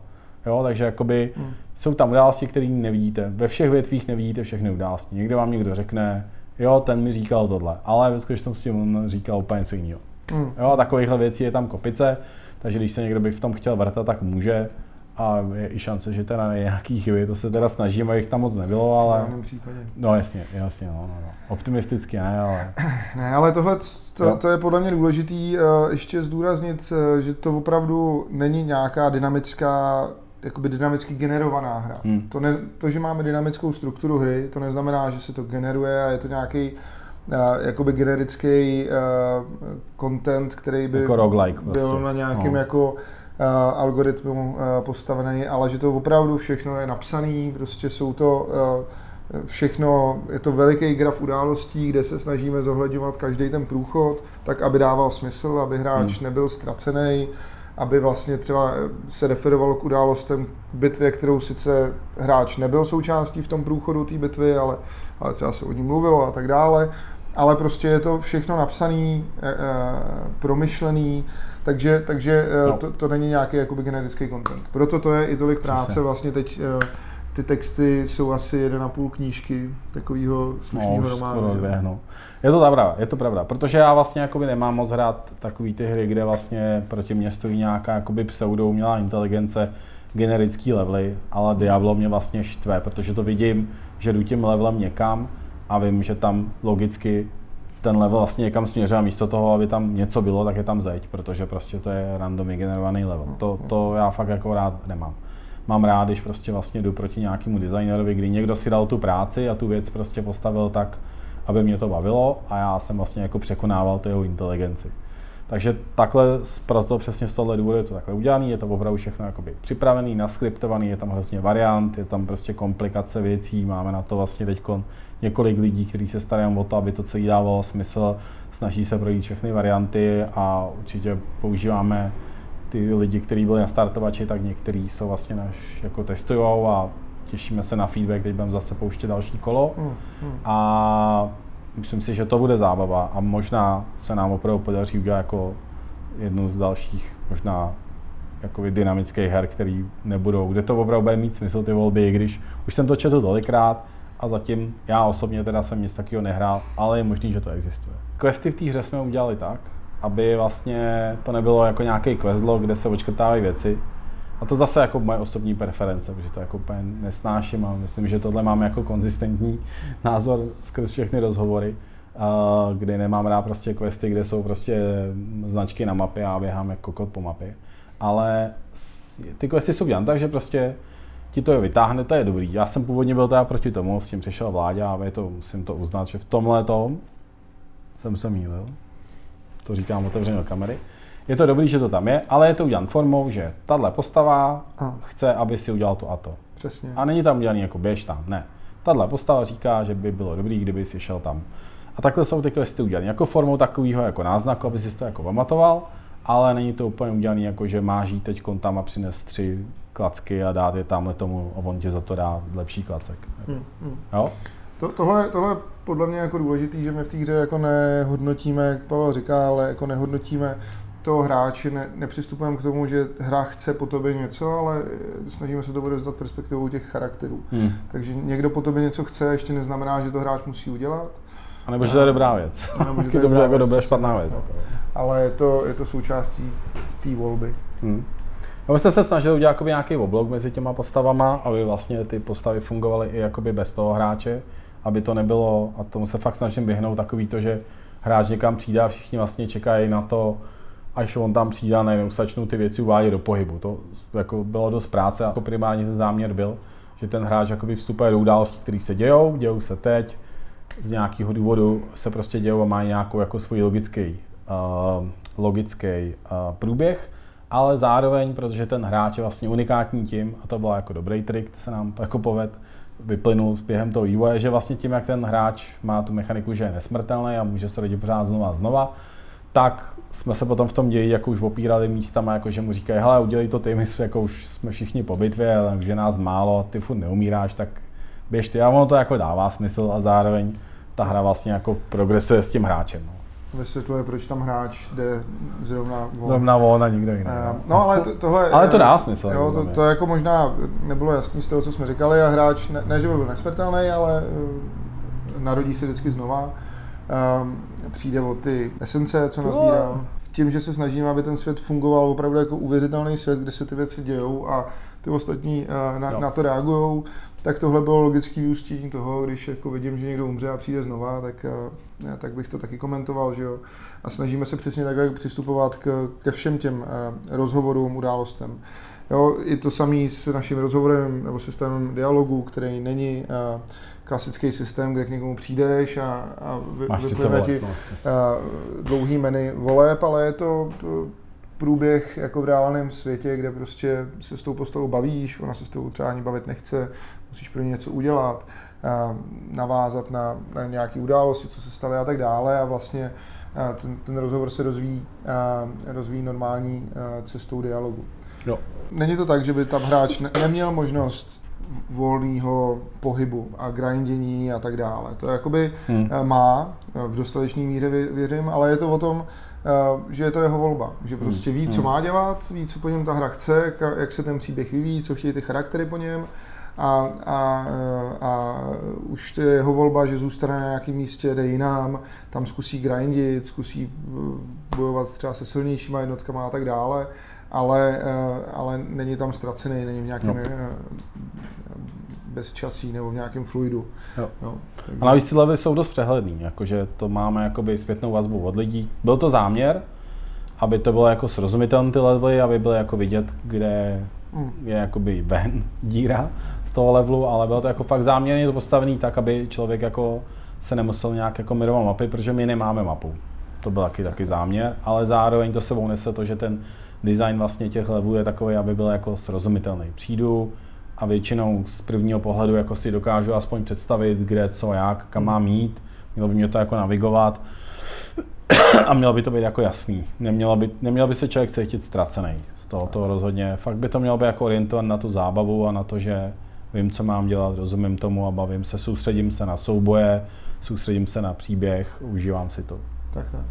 Jo, takže jakoby hmm. jsou tam události, které nevidíte. Ve všech větvích nevidíte všechny události. Někde vám někdo řekne, jo, ten mi říkal tohle, ale ve skutečnosti on říkal úplně něco jiného. Hmm. Jo, takovýchhle věcí je tam kopice, takže když se někdo by v tom chtěl vrtat, tak může. A je i šance, že teda nějaký chyby, to se teda snažíme, abych tam moc nebylo, ale... V případě. No jasně, jasně, no, no, no. Optimisticky ne, ale... Ne, ale tohle, to, to je podle mě důležitý uh, ještě zdůraznit, uh, že to opravdu není nějaká dynamická jakoby dynamicky generovaná hra. Hmm. To, ne, to, že máme dynamickou strukturu hry, to neznamená, že se to generuje a je to nějaký uh, jakoby generický uh, content, který by jako roguelike byl prostě. na nějakém no. jako algoritmu uh, postavený, ale že to opravdu všechno je napsané, prostě jsou to uh, všechno, je to veliký graf událostí, kde se snažíme zohledňovat každý ten průchod, tak aby dával smysl, aby hráč hmm. nebyl ztracený, aby vlastně třeba se referovalo k událostem bitvě, kterou sice hráč nebyl součástí v tom průchodu té bitvy, ale, ale třeba se o ní mluvilo a tak dále. Ale prostě je to všechno napsaný, e, e, promyšlený, takže, takže e, no. to, to není nějaký jakoby generický content. Proto to je i tolik práce vlastně teď e, ty texty jsou asi jeden a půl knížky takového slušného no, románu. Dvě, no. Je to pravda, je to pravda, protože já vlastně jakoby nemám moc hrát takový ty hry, kde vlastně proti mě stojí nějaká jakoby pseudo umělá inteligence, generický levely, ale Diablo mě vlastně štve, protože to vidím, že jdu tím levelem někam a vím, že tam logicky ten level vlastně někam směřuje a místo toho, aby tam něco bylo, tak je tam zeď, protože prostě to je randomně generovaný level. To, to já fakt jako rád nemám mám rád, když prostě vlastně jdu proti nějakému designerovi, kdy někdo si dal tu práci a tu věc prostě postavil tak, aby mě to bavilo a já jsem vlastně jako překonával tu jeho inteligenci. Takže takhle, proto přesně z tohle důvodu je to takhle udělané, je to opravdu všechno jakoby připravený, naskriptovaný, je tam hrozně variant, je tam prostě komplikace věcí, máme na to vlastně teď několik lidí, kteří se starají o to, aby to celé dávalo smysl, snaží se projít všechny varianty a určitě používáme ty lidi, kteří byli na startovači, tak někteří jsou vlastně naš jako testujou a těšíme se na feedback, teď budeme zase pouštět další kolo. Hmm, hmm. A myslím si, že to bude zábava a možná se nám opravdu podaří udělat jako jednu z dalších možná jakoby dynamických her, který nebudou, kde to opravdu bude mít smysl ty volby, i když už jsem to četl tolikrát a zatím já osobně teda jsem nic takového nehrál, ale je možný, že to existuje. Questy v té hře jsme udělali tak, aby vlastně to nebylo jako nějaký questlog, kde se očkrtávají věci. A to zase jako moje osobní preference, protože to jako úplně nesnáším a myslím, že tohle mám jako konzistentní názor skrz všechny rozhovory, kdy nemám rád prostě questy, kde jsou prostě značky na mapě a běhám jako kokot po mapě. Ale ty questy jsou dělané tak, že prostě ti to je vytáhne, to je dobrý. Já jsem původně byl teda proti tomu, s tím přišel vládě a je to, musím to uznat, že v tomhle tom jsem se mýlil to říkám otevřeně do kamery. Je to dobrý, že to tam je, ale je to udělan formou, že tahle postava a. chce, aby si udělal to a to. Přesně. A není tam udělaný jako běž tam, ne. Tahle postava říká, že by bylo dobrý, kdyby si šel tam. A takhle jsou ty questy udělané jako formou takového jako náznaku, aby si to jako pamatoval, ale není to úplně udělané jako, že máš jít teď tam a přines tři klacky a dát je tamhle tomu a on ti za to dá lepší klacek. Hmm, hmm. Jo? To, tohle, tohle podle mě jako důležitý, že my v té hře jako nehodnotíme, jak Pavel říká, ale jako nehodnotíme toho hráče, ne, nepřistupujeme k tomu, že hra chce po tobě něco, ale snažíme se to odevzdat perspektivou těch charakterů. Hmm. Takže někdo po tobě něco chce, ještě neznamená, že to hráč musí udělat. A nebo že to je dobrá věc. A nebo že to je dobrá, jako dobrá, špatná věc. Ale je to, je to součástí té volby. Hmm. No, my jsme se snažili udělat nějaký oblok mezi těma postavama, aby vlastně ty postavy fungovaly i jakoby bez toho hráče aby to nebylo, a tomu se fakt snažím vyhnout, takový to, že hráč někam přijde a všichni vlastně čekají na to, až on tam přijde a najednou začnou ty věci uvádět do pohybu. To jako bylo dost práce a jako primárně ten záměr byl, že ten hráč jakoby vstupuje do událostí, které se dějou, dějou se teď, z nějakého důvodu se prostě dějou a mají nějakou jako svůj logický, uh, logický uh, průběh, ale zároveň, protože ten hráč je vlastně unikátní tím, a to byl jako dobrý trik, se nám jako poved, vyplynul během toho vývoje, že vlastně tím, jak ten hráč má tu mechaniku, že je nesmrtelný a může se rodit pořád znova a znova, tak jsme se potom v tom ději jako už opírali místama, jako že mu říkají, hele, udělej to ty, my jako už jsme všichni po bitvě, ale už je nás málo, ty furt neumíráš, tak běž ty. A ono to jako dává smysl a zároveň ta hra vlastně jako progresuje s tím hráčem. No. Vysvětluje, proč tam hráč jde zrovna von. Zrovna von a nikdo jiný. Uh, no ale to, tohle... ale to dá smysl. Jo, to, to, jako možná nebylo jasný z toho, co jsme říkali a hráč, ne, ne že by byl nesmrtelný, ale uh, narodí se vždycky znova. Um, přijde o ty esence, co nazbíral. Tím, že se snažíme, aby ten svět fungoval opravdu jako uvěřitelný svět, kde se ty věci dějou a ty ostatní uh, na, na to reagují, tak tohle bylo logický vyústění toho, když jako vidím, že někdo umře a přijde znova, tak, uh, tak bych to taky komentoval, že jo. A snažíme se přesně takhle přistupovat k, ke všem těm uh, rozhovorům, událostem. Jo, je to samý s naším rozhovorem nebo systémem dialogu, který není uh, klasický systém, kde k někomu přijdeš a, a vyplivne ti uh, dlouhý menu voleb, ale je to, to průběh jako v reálném světě, kde prostě se s tou postavou bavíš, ona se s tou třeba ani bavit nechce, musíš pro ně něco udělat, uh, navázat na, na nějaké události, co se staly a tak dále a vlastně uh, ten, ten rozhovor se rozvíjí, uh, rozvíjí normální cestou dialogu. Jo. Není to tak, že by tam hráč ne- neměl možnost volného pohybu a grindění a tak dále. To jakoby hmm. má, v dostatečné míře věřím, ale je to o tom, že je to jeho volba, že prostě ví, co hmm. má dělat, ví, co po něm ta hra chce, jak se ten příběh vyvíjí, co chtějí ty charaktery po něm a, a, a už to je jeho volba, že zůstane na nějakém místě, jde jinam, tam zkusí grindit, zkusí eh, bojovat třeba se silnějšíma jednotkama a tak dále ale, eh, ale není tam ztracený, není v nějakém no. Eh, bezčasí nebo v nějakém fluidu. Jo. Jo, takže... A navíc ty levy jsou dost přehledný, jakože to máme jakoby zpětnou vazbu od lidí. Byl to záměr, aby to bylo jako srozumitelné ty levely, aby bylo jako vidět, kde hmm. je jakoby ven díra toho levelu, ale bylo to jako fakt záměrně to postavený tak, aby člověk jako se nemusel nějak jako mirovat mapy, protože my nemáme mapu. To byl taky, taky záměr, ale zároveň to sebou nese to, že ten design vlastně těch levů je takový, aby byl jako srozumitelný. Přijdu a většinou z prvního pohledu jako si dokážu aspoň představit, kde, co, jak, kam mám jít. Mělo by mě to jako navigovat a mělo by to být jako jasný. Nemělo by, nemělo by se člověk cítit ztracený z toho, rozhodně. Fakt by to mělo být jako orientovat na tu zábavu a na to, že vím, co mám dělat, rozumím tomu a bavím se, soustředím se na souboje, soustředím se na příběh, užívám si to. Tak, tak.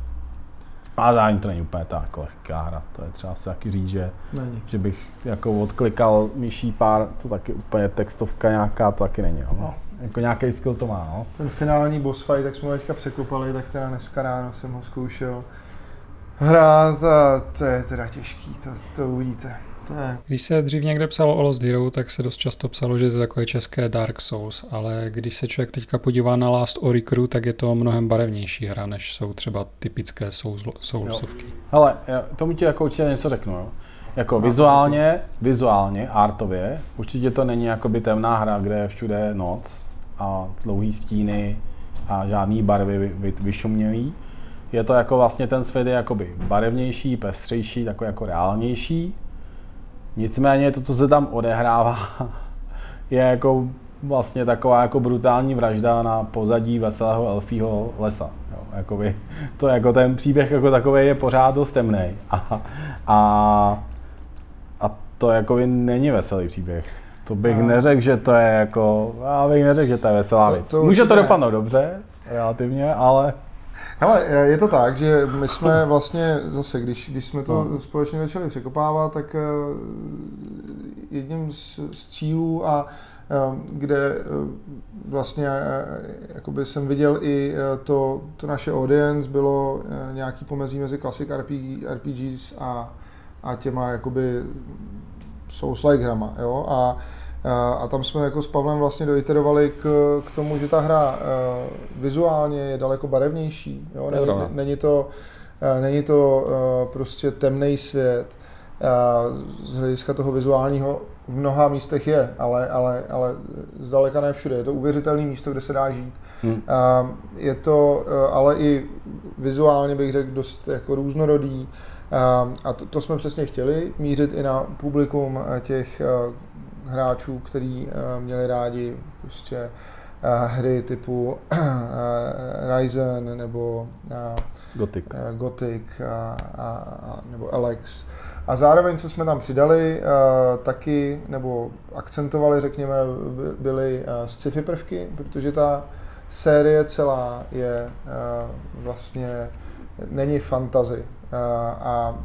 A zároveň to není úplně tak lehká hra, to je třeba si taky říct, že, není. že bych jako odklikal myší pár, to taky úplně textovka nějaká, to taky není. No. Jako nějaký skill to má. No. Ten finální boss fight, tak jsme ho teďka překopali, tak teda dneska ráno jsem ho zkoušel hrát a to je teda těžký, to, to uvidíte. Když se dřív někde psalo o Lost Hero, tak se dost často psalo, že to je takové české Dark Souls, ale když se člověk teďka podívá na Last Oricru, tak je to mnohem barevnější hra, než jsou třeba typické Soulsovky. Ale tomu ti jako určitě něco řeknu. Jo. Jako vizuálně, vizuálně, artově, určitě to není jakoby temná hra, kde je všude noc a dlouhý stíny a žádný barvy vy, vy, vyšumělý. Je to jako vlastně ten svět je jakoby barevnější, pestřejší, takový jako reálnější, Nicméně to, co se tam odehrává, je jako vlastně taková jako brutální vražda na pozadí veselého elfího lesa. Jo, jakoby, to jako ten příběh jako takový je pořád dost temný. A, a, a to jako není veselý příběh. To bych a... neřekl, že to je jako, já bych neřekl, že to je veselá věc. Může to dopadnout dobře, relativně, ale Hele, je to tak, že my jsme vlastně zase, když, když jsme to no. společně začali překopávat, tak eh, jedním z, z cílů a eh, kde eh, vlastně jakoby jsem viděl i to, to naše audience, bylo nějaký pomezí mezi klasik RPG, RPGs a, a těma jakoby Souls-like hrama, jo, a a tam jsme jako s Pavlem vlastně doiterovali k, k tomu, že ta hra vizuálně je daleko barevnější. Jo? Není, není to, není to prostě temný svět. Z hlediska toho vizuálního v mnoha místech je, ale, ale, ale zdaleka ne všude. Je to uvěřitelné místo, kde se dá žít. Hmm. Je to ale i vizuálně bych řekl dost jako různorodý. A to, to jsme přesně chtěli, mířit i na publikum těch hráčů, kteří eh, měli rádi prostě eh, hry typu eh, Ryzen nebo Gothic, Gothic a, a, a, nebo Alex A zároveň, co jsme tam přidali, taky, nebo akcentovali, řekněme, byly sci-fi prvky, protože ta série celá je vlastně, není fantazy. A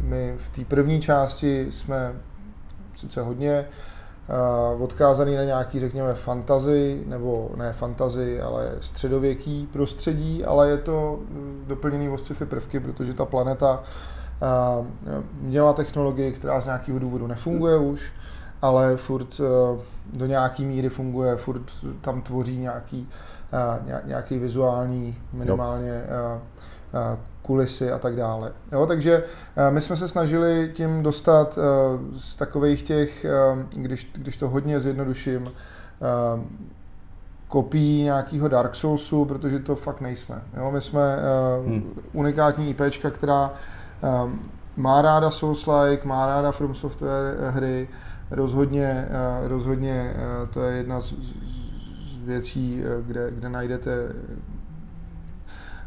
my v té první části jsme sice hodně uh, odkázaný na nějaký, řekněme, fantazy, nebo ne fantazy, ale středověký prostředí, ale je to mm, doplněný o sci-fi prvky, protože ta planeta uh, měla technologii, která z nějakého důvodu nefunguje už, ale furt uh, do nějaký míry funguje, furt tam tvoří nějaký, nějaký vizuální, minimálně uh, kulisy a tak dále. Jo, takže eh, my jsme se snažili tím dostat eh, z takových těch, eh, když, když to hodně zjednoduším, kopií nějakého Dark Soulsu, protože to fakt nejsme. Jo, my jsme hmm. unikátní IPčka, která má ráda Souls-like, má ráda From Software hry, rozhodně, rozhodně to je jedna z věcí, kde, kde najdete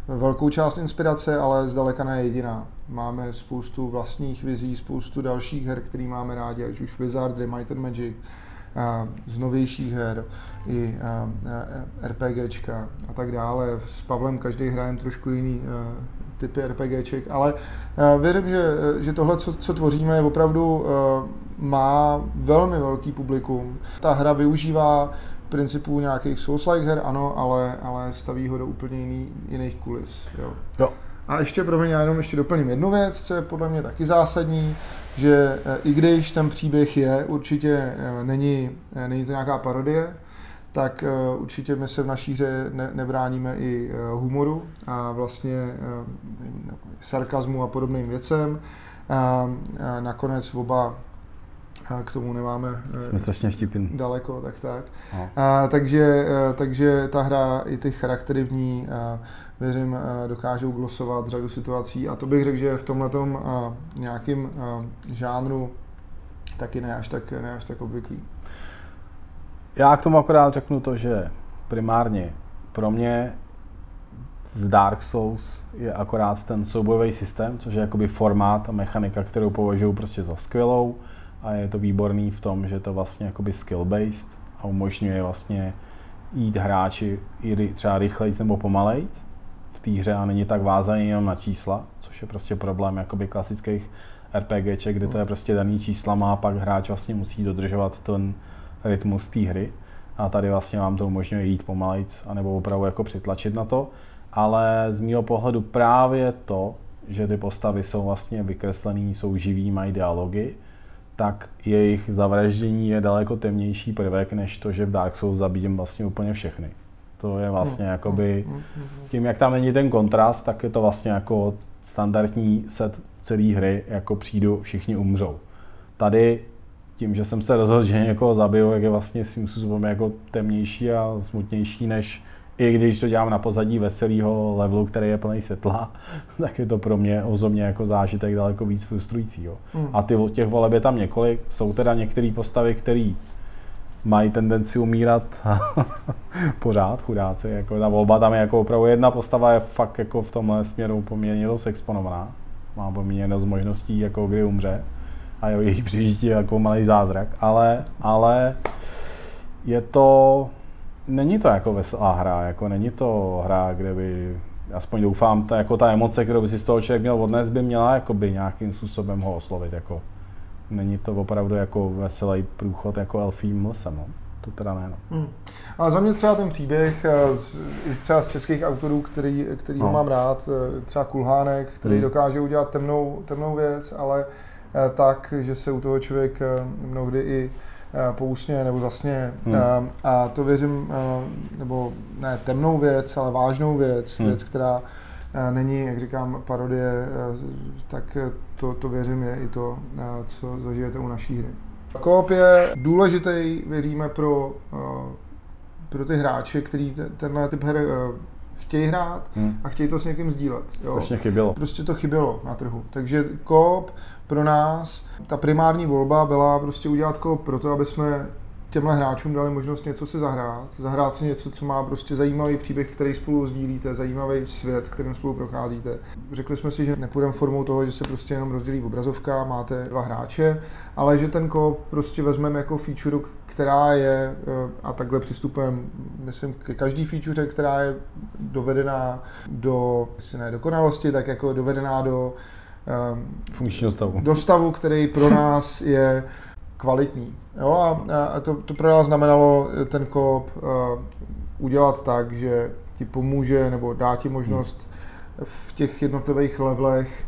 velkou část inspirace, ale zdaleka ne jediná. Máme spoustu vlastních vizí, spoustu dalších her, které máme rádi, ať už Wizardry, Might and Magic, z novějších her, i RPGčka a tak dále. S Pavlem každý hrajem trošku jiný typy RPGček, ale věřím, že, že tohle, co, co tvoříme, je opravdu má velmi velký publikum. Ta hra využívá principu nějakých Souls-like her, ano, ale, ale staví ho do úplně jiný, jiných kulis. Jo. jo. A ještě pro mě já jenom ještě doplním jednu věc, co je podle mě taky zásadní, že eh, i když ten příběh je, určitě eh, není, eh, není to nějaká parodie, tak určitě my se v naší hře ne, nebráníme i humoru a vlastně sarkazmu a podobným věcem. A nakonec oba a k tomu nemáme eh, Jsme strašně štípin. daleko, tak tak. No. A, takže, eh, takže ta hra i ty charaktery v ní, a, věřím, a, dokážou glosovat řadu situací a to bych řekl, že v tomhle nějakým a, žánru taky ne až tak, ne až tak obvyklý. Já k tomu akorát řeknu to, že primárně pro mě z Dark Souls je akorát ten soubojový systém, což je jakoby formát a mechanika, kterou považuji prostě za skvělou a je to výborný v tom, že to vlastně jakoby skill-based a umožňuje vlastně jít hráči i třeba rychleji nebo pomalej v té hře a není tak vázaný jenom na čísla, což je prostě problém jakoby klasických RPGček, kde to je prostě daný čísla a pak hráč vlastně musí dodržovat ten rytmus té hry a tady vlastně vám to umožňuje jít pomalejc, anebo opravdu jako přitlačit na to. Ale z mého pohledu právě to, že ty postavy jsou vlastně vykreslený, jsou živý, mají dialogy, tak jejich zavraždění je daleko temnější prvek, než to, že v Dark Souls zabijím vlastně úplně všechny. To je vlastně hmm. jakoby, hmm. Hmm. tím jak tam není ten kontrast, tak je to vlastně jako standardní set celé hry, jako přijdu, všichni umřou. Tady tím, že jsem se rozhodl, že někoho zabiju, jak je vlastně svým způsobem jako temnější a smutnější, než i když to dělám na pozadí veselého levelu, který je plný světla, tak je to pro mě osobně jako zážitek daleko víc frustrující. Jo. Mm. A ty, těch voleb je tam několik. Jsou teda některé postavy, které mají tendenci umírat pořád, chudáci. Jako ta volba tam je jako opravdu jedna postava je fakt jako v tomhle směru poměrně dost exponovaná. Má poměrně dost možností, jako kdy umře. A jo, její přežití je jako malý zázrak. Ale, ale je to, není to jako veselá hra, jako není to hra, kde by, aspoň doufám, ta, jako ta emoce, kterou by si z toho člověk měl odnést, by měla jakoby nějakým způsobem ho oslovit, jako není to opravdu jako veselý průchod jako Elfím lsem, no. To teda ne, no. Hmm. A za mě třeba ten příběh, eh, třeba z českých autorů, který, který no. ho mám rád, eh, třeba Kulhánek, který hmm. dokáže udělat temnou, temnou věc, ale eh, tak, že se u toho člověk mnohdy i Eh, pousně nebo zasně. Hmm. Eh, a to věřím, eh, nebo ne temnou věc, ale vážnou věc, hmm. věc, která není, jak říkám, parodie, tak to, to věřím je i to, co zažijete u naší hry. Koop je důležitý, věříme, pro, pro ty hráče, kteří tenhle typ her chtějí hrát hmm. a chtějí to s někým sdílet. Jo. chybělo. Prostě to chybělo na trhu. Takže koop pro nás, ta primární volba byla prostě udělat koop pro to, aby jsme těmhle hráčům dali možnost něco si zahrát, zahrát si něco, co má prostě zajímavý příběh, který spolu sdílíte, zajímavý svět, kterým spolu procházíte. Řekli jsme si, že nepůjdeme formou toho, že se prostě jenom rozdělí obrazovka, máte dva hráče, ale že ten kop prostě vezmeme jako feature, která je, eh, a takhle přistupujeme, myslím, ke každý feature, která je dovedená do, jestli ne dokonalosti, tak jako dovedená do um, funkčního stavu. Do stavu, který pro nás je kvalitní. Jo, a, a to, to pro nás znamenalo ten kop uh, udělat tak, že ti pomůže nebo dá ti možnost v těch jednotlivých levelech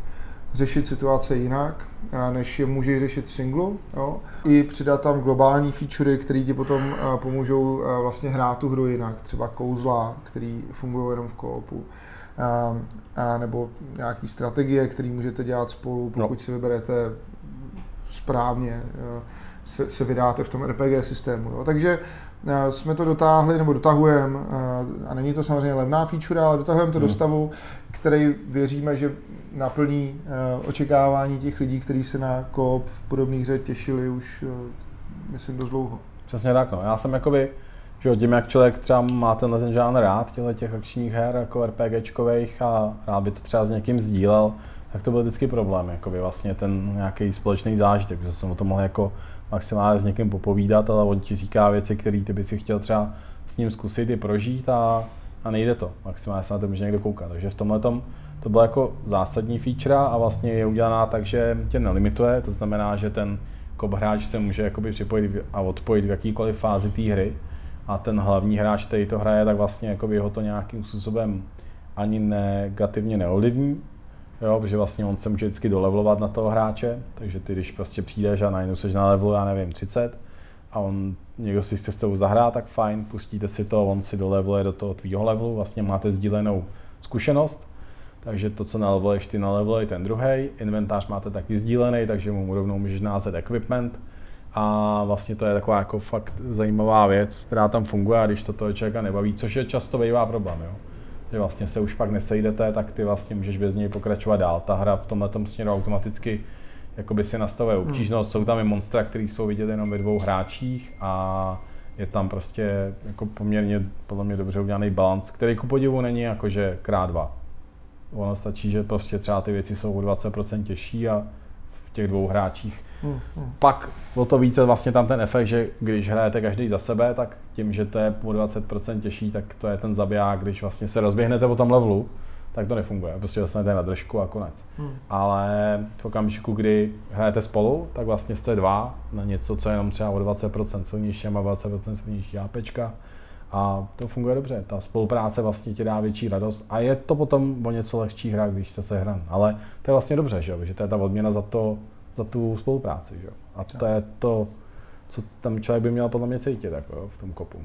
řešit situace jinak, než je může řešit v singlu. Jo? I přidat tam globální featurey, které ti potom pomůžou vlastně hrát tu hru jinak. Třeba kouzla, které fungují jenom v koopu. A, a nebo nějaký strategie, které můžete dělat spolu, pokud no. si vyberete správně se, se vydáte v tom RPG systému. Jo. Takže eh, jsme to dotáhli, nebo dotahujeme, eh, a není to samozřejmě levná feature, ale dotahujeme to hmm. do stavu, který věříme, že naplní eh, očekávání těch lidí, kteří se na koop v podobných hře těšili už, myslím, dost dlouho. Přesně tak, no. Já jsem jakoby, že tím, jak člověk třeba má tenhle ten žánr rád, těchto těch akčních her, jako RPGčkových a rád by to třeba s někým sdílel, tak to byl vždycky problém, jakoby vlastně ten nějaký společný zážitek, že jsem o tom mohl jako maximálně s někým popovídat, ale on ti říká věci, které ty by si chtěl třeba s ním zkusit i prožít a, a nejde to. Maximálně se na to může někdo koukat. Takže v tomhle to bylo jako zásadní feature a vlastně je udělaná tak, že tě nelimituje, to znamená, že ten kop hráč se může jakoby připojit a odpojit v jakýkoliv fázi té hry a ten hlavní hráč, který to hraje, tak vlastně jakoby ho to nějakým způsobem ani negativně neovlivní, jo, protože vlastně on se může vždycky dolevelovat na toho hráče, takže ty když prostě přijdeš a najednou seš na levelu, já nevím, 30 a on, někdo si chce s tebou zahrát, tak fajn, pustíte si to, on si doleveluje do toho tvýho levelu, vlastně máte sdílenou zkušenost, takže to, co naleveluješ ty, naleveluje ten druhý. Inventář máte taky sdílený, takže mu rovnou můžeš názet equipment. A vlastně to je taková jako fakt zajímavá věc, která tam funguje a když to toho člověka nebaví, což je často bývá problém. Jo že vlastně se už pak nesejdete, tak ty vlastně můžeš bez něj pokračovat dál. Ta hra v tomhle směru automaticky jakoby si nastavuje hmm. obtížnost. Jsou tam i monstra, které jsou vidět jenom ve dvou hráčích a je tam prostě jako poměrně podle mě dobře udělaný balans, který ku podivu není jakože krát dva. Ono stačí, že prostě třeba ty věci jsou o 20% těžší a v těch dvou hráčích Hmm, hmm. Pak o to více vlastně tam ten efekt, že když hrajete každý za sebe, tak tím, že to je o 20% těžší, tak to je ten zabiják, když vlastně se rozběhnete po tom levelu, tak to nefunguje. Prostě dostanete na držku a konec. Hmm. Ale v okamžiku, kdy hrajete spolu, tak vlastně jste dva na něco, co je jenom třeba o 20% silnější a 20% silnější APčka. A to funguje dobře. Ta spolupráce vlastně ti dá větší radost. A je to potom o něco lehčí hra, když se sehran. Ale to je vlastně dobře, že, že to je ta odměna za to, za tu spolupráci. Že? A to je to, co tam člověk by měl podle mě cítit jako, v tom kopu.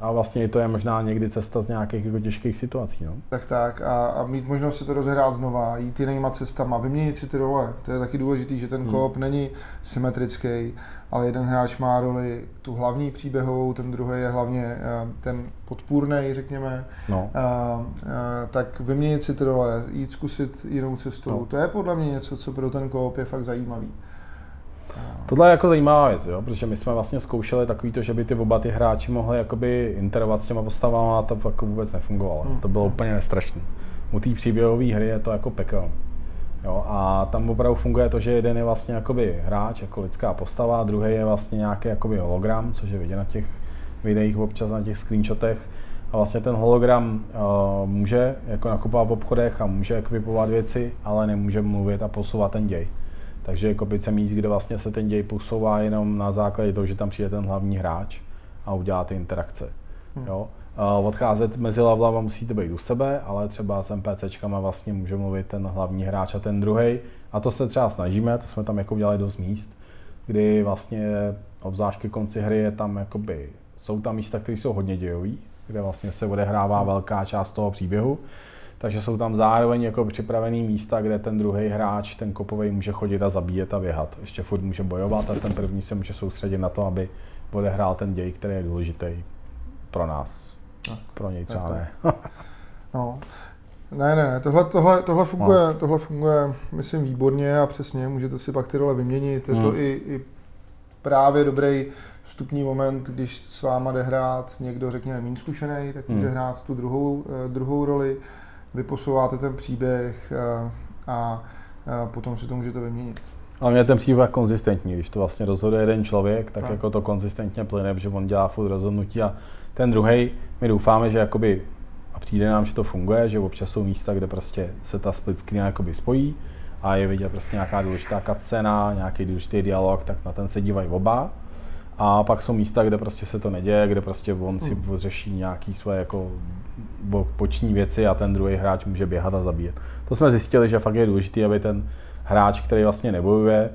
A vlastně to je možná někdy cesta z nějakých jako těžkých situací. No? Tak tak a, a mít možnost si to rozhrát znova, jít jinýma cestama, vyměnit si ty role. To je taky důležité, že ten hmm. kop není symetrický, ale jeden hráč má roli tu hlavní příběhovou, ten druhý je hlavně eh, ten podpůrný, řekněme. No. A, a, tak vyměnit si ty role, jít zkusit jinou cestu. No. To je podle mě něco, co pro ten kop je fakt zajímavý. Tohle je jako zajímavá věc, jo? protože my jsme vlastně zkoušeli takový to, že by ty oba ty hráči mohli jakoby interovat s těma postavama a to jako vůbec nefungovalo. Hmm. To bylo úplně nestrašné. U té příběhové hry je to jako pekel. Jo, a tam opravdu funguje to, že jeden je vlastně jakoby hráč, jako lidská postava, a druhý je vlastně nějaký jakoby hologram, což je vidět na těch videích občas, na těch screenshotech. A vlastně ten hologram uh, může jako nakupovat v obchodech a může ekvipovat věci, ale nemůže mluvit a posouvat ten děj. Takže je kopice míst, kde vlastně se ten děj posouvá jenom na základě toho, že tam přijde ten hlavní hráč a udělá ty interakce. Hmm. Jo? odcházet mezi levelama musíte být u sebe, ale třeba s NPCčkama vlastně může mluvit ten hlavní hráč a ten druhý. A to se třeba snažíme, to jsme tam jako udělali dost míst, kdy vlastně obzvlášť ke konci hry je tam jakoby, jsou tam místa, které jsou hodně dějový, kde vlastně se odehrává velká část toho příběhu takže jsou tam zároveň jako připravený místa, kde ten druhý hráč, ten kopový, může chodit a zabíjet a běhat. Ještě furt může bojovat a ten první se může soustředit na to, aby odehrál ten děj, který je důležitý pro nás. Tak, pro něj třeba ne. no. Ne, ne, ne, tohle, tohle, tohle, funguje, no. tohle funguje, myslím, výborně a přesně, můžete si pak ty role vyměnit, je hmm. to i, i právě dobrý vstupní moment, když s váma jde hrát někdo, řekněme, méně zkušený, tak může Hmm. hrát tu druhou, eh, druhou roli, vy posouváte ten příběh eh, a, a potom si to můžete vyměnit. Ale mě ten příběh konzistentní, když to vlastně rozhoduje jeden člověk, tak, Tak. jako to konzistentně plyne, protože on dělá furt rozhodnutí a ten druhý, my doufáme, že jakoby, a přijde nám, že to funguje, že občas jsou místa, kde prostě se ta split screen jakoby spojí a je vidět prostě nějaká důležitá cutscena, nějaký důležitý dialog, tak na ten se dívají oba. A pak jsou místa, kde prostě se to neděje, kde prostě on si Hmm. řeší nějaký své jako bo- boční věci a ten druhý hráč může běhat a zabíjet. To jsme zjistili, že fakt je důležité, aby ten hráč, který vlastně nebojuje,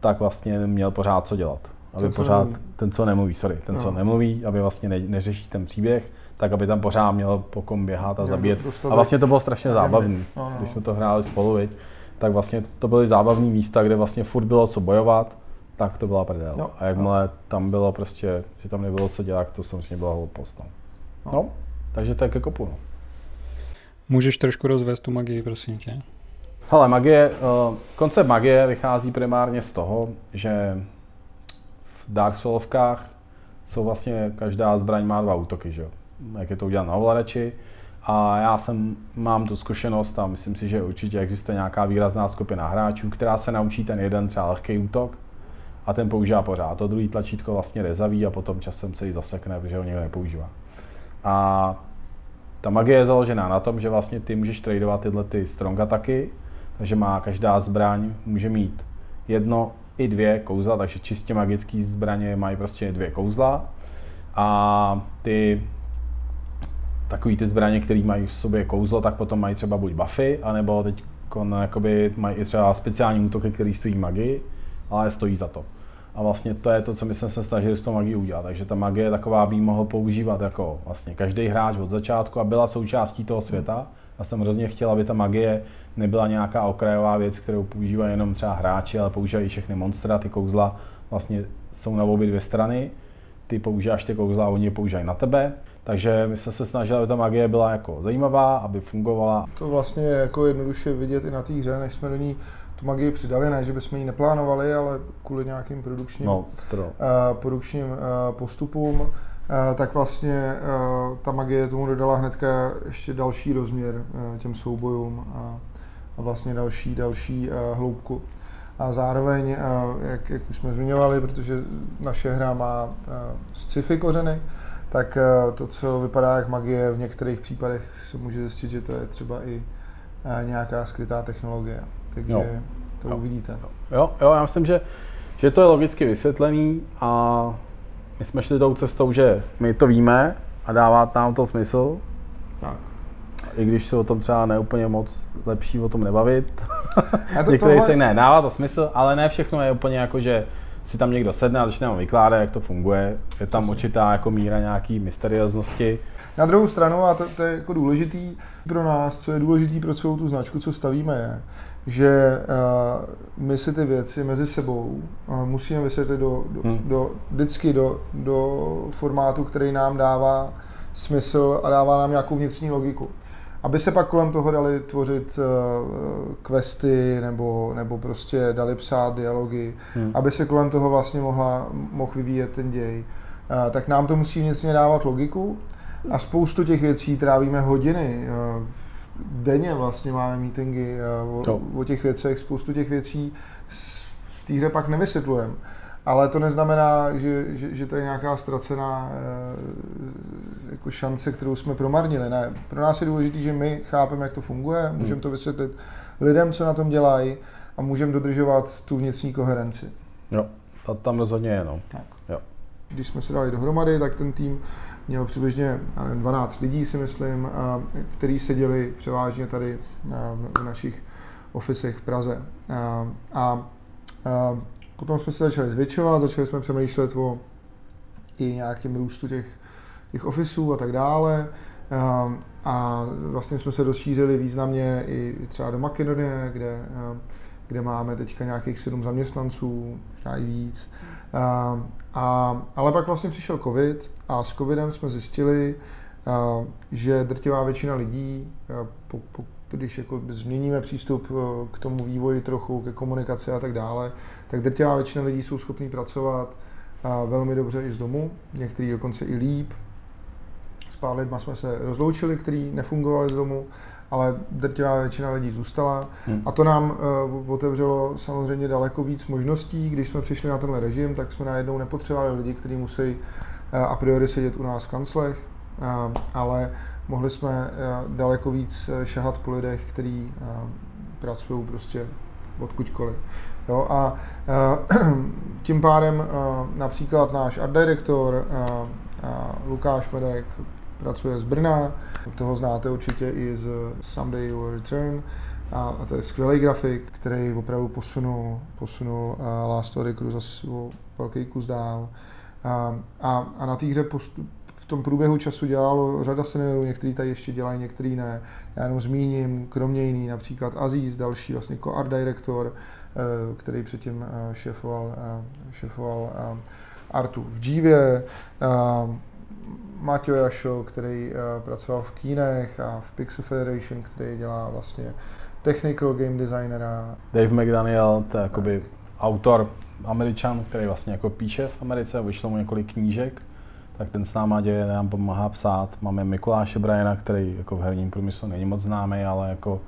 tak vlastně měl pořád co dělat. Aby Ten, co pořád, nemluví. ten, co nemluví, sorry, ten, co No. nemluví, aby vlastně ne, neřeší ten příběh, tak aby tam pořád měl po kom běhat a Měl zabíjet. dostatek A vlastně to bylo strašně zábavný, No, no, když no. jsme to hráli spolu, viď, tak vlastně to byly zábavné místa, kde vlastně furt bylo co bojovat, tak to byla prdel. Jo, a jakmile tam bylo prostě, že tam nebylo co dělat, to samozřejmě byla hloupost. No. No. no. takže tak jako půl. No. Můžeš trošku rozvést tu magii, prosím tě? Hele, magie, uh, koncept magie vychází primárně z toho, že v Dark Soulovkách jsou vlastně, každá zbraň má dva útoky, že jo? Jak je to udělat na ovladači. A já jsem, mám tu zkušenost a myslím si, že určitě existuje nějaká výrazná skupina hráčů, která se naučí ten jeden třeba lehký útok a ten používá pořád. To druhý tlačítko vlastně rezaví a potom časem se ji zasekne, protože ho někdo nepoužívá. A ta magie je založená na tom, že vlastně ty můžeš tradovat tyhle ty strong ataky, takže má každá zbraň může mít jedno i dvě kouzla, takže čistě magické zbraně mají prostě dvě kouzla a ty takový ty zbraně, které mají v sobě kouzlo, tak potom mají třeba buď buffy, anebo teď mají i třeba speciální útoky, které stojí magii, ale stojí za to. A vlastně to je to, co my jsme se snažili s tou magií udělat. Takže ta magie je taková, aby mohl používat jako vlastně každý hráč od začátku a byla součástí toho světa. Já jsem hrozně chtěl, aby ta magie nebyla nějaká okrajová věc, kterou používají jenom třeba hráči, ale používají všechny monstra, ty kouzla vlastně jsou na obě dvě strany. Ty používáš ty kouzla a oni je používají na tebe. Takže my jsme se snažili, aby ta magie byla jako zajímavá, aby fungovala. To vlastně je jako jednoduše vidět i na té hře, než jsme do ní tu magii přidali, ne, že bychom ji neplánovali, ale kvůli nějakým produkčním, No, uh, produkčním uh, postupům, uh, tak vlastně uh, ta magie tomu dodala hnedka ještě další rozměr uh, těm soubojům a, a vlastně další, další uh, hloubku. A zároveň, uh, jak, jak už jsme zmiňovali, protože naše hra má uh, sci-fi kořeny, tak to, co vypadá jak magie, v některých případech se může zjistit, že to je třeba i nějaká skrytá technologie. Takže Jo. to Jo. uvidíte. Jo, jo, já myslím, že, že to je logicky vysvětlený a my jsme šli tou cestou, že my to víme a dává nám to smysl, Tak. i když se o tom třeba neúplně moc lepší o tom nebavit. A to- Některý tohle- se ne, dává to smysl, ale ne všechno je úplně jako, že si tam někdo sedne a začne vám vykládat, jak to funguje. Je tam určitá jako míra nějaký mysterióznosti. Na druhou stranu, a to, to je jako důležitý pro nás, co je důležitý pro celou tu značku, co stavíme, je, že uh, my si ty věci mezi sebou uh, musíme vysvětlit do, do, Hmm. do, vždycky do, do formátu, který nám dává smysl a dává nám nějakou vnitřní logiku. Aby se pak kolem toho dali tvořit uh, questy nebo, nebo prostě dali psát dialogy, Hmm. aby se kolem toho vlastně mohla, mohl vyvíjet ten děj, tak nám to musí vnitřně dávat logiku a spoustu těch věcí trávíme hodiny. Denně vlastně máme meetingy Jo. o, o těch věcech, spoustu těch věcí v té hře pak nevysvětlujeme. Ale to neznamená, že, že, že to je nějaká ztracená eh, jako šance, kterou jsme promarnili. Ne, pro nás je důležité, že my chápeme, jak to funguje, můžeme to vysvětlit lidem, co na tom dělají a můžeme dodržovat tu vnitřní koherenci. Jo, to tam rozhodně je, no. Tak. Když jsme se dali dohromady, tak ten tým měl přibližně já nevím, 12 lidí, si myslím, který seděli převážně tady v našich ofisech v Praze. A, a, a potom jsme se začali zvětšovat, začali jsme přemýšlet o i nějakým růstu těch, těch ofisů a tak dále. A, a vlastně jsme se rozšířili významně i třeba do Makedonie, kde, kde máme teďka nějakých sedm zaměstnanců, možná i víc. A, a, ale pak vlastně přišel covid a s covidem jsme zjistili, a, že drtivá většina lidí, a po, po, když jako změníme přístup a, k tomu vývoji trochu, ke komunikaci a tak dále, tak drtivá většina lidí jsou schopní pracovat velmi dobře i z domu, některý dokonce i líp. S pár lidma jsme se rozloučili, který nefungovali z domu, ale drtivá většina lidí zůstala. Hmm. A to nám uh, otevřelo samozřejmě daleko víc možností. Když jsme přišli na tenhle režim, tak jsme najednou nepotřebovali lidi, kteří musí uh, a priori sedět u nás v kanclech, uh, ale mohli jsme uh, daleko víc šahat po lidech, kteří uh, pracují prostě odkudkoliv. Jo, a uh, tím pádem uh, například náš art director uh, uh, Lukáš Medek pracuje z Brna, toho znáte určitě i z Someday You Will Return, a, a to je skvělý grafik, který opravdu posunul, posunul uh, Last Story Crew zase o velký kus dál. A, a, a na té hře postup, v tom průběhu času dělalo řada seniorů, někteří tady ještě dělají, někteří ne. Já jenom zmíním, kromě jiný, například Aziz, další vlastně co-art director, uh, který předtím uh, šéfoval, šéfoval Artu v Dívě, Maťo Jašo, který uh, pracoval v kínech a v Pixel Federation, který dělá vlastně technical game designera. Dave McDaniel, to je jakoby tak. autor američan, který vlastně jako píše v Americe, vyšlo mu několik knížek, tak ten s náma děje, nám pomáhá psát. Máme Mikuláše Briana, který jako v herním průmyslu není moc známý, ale jako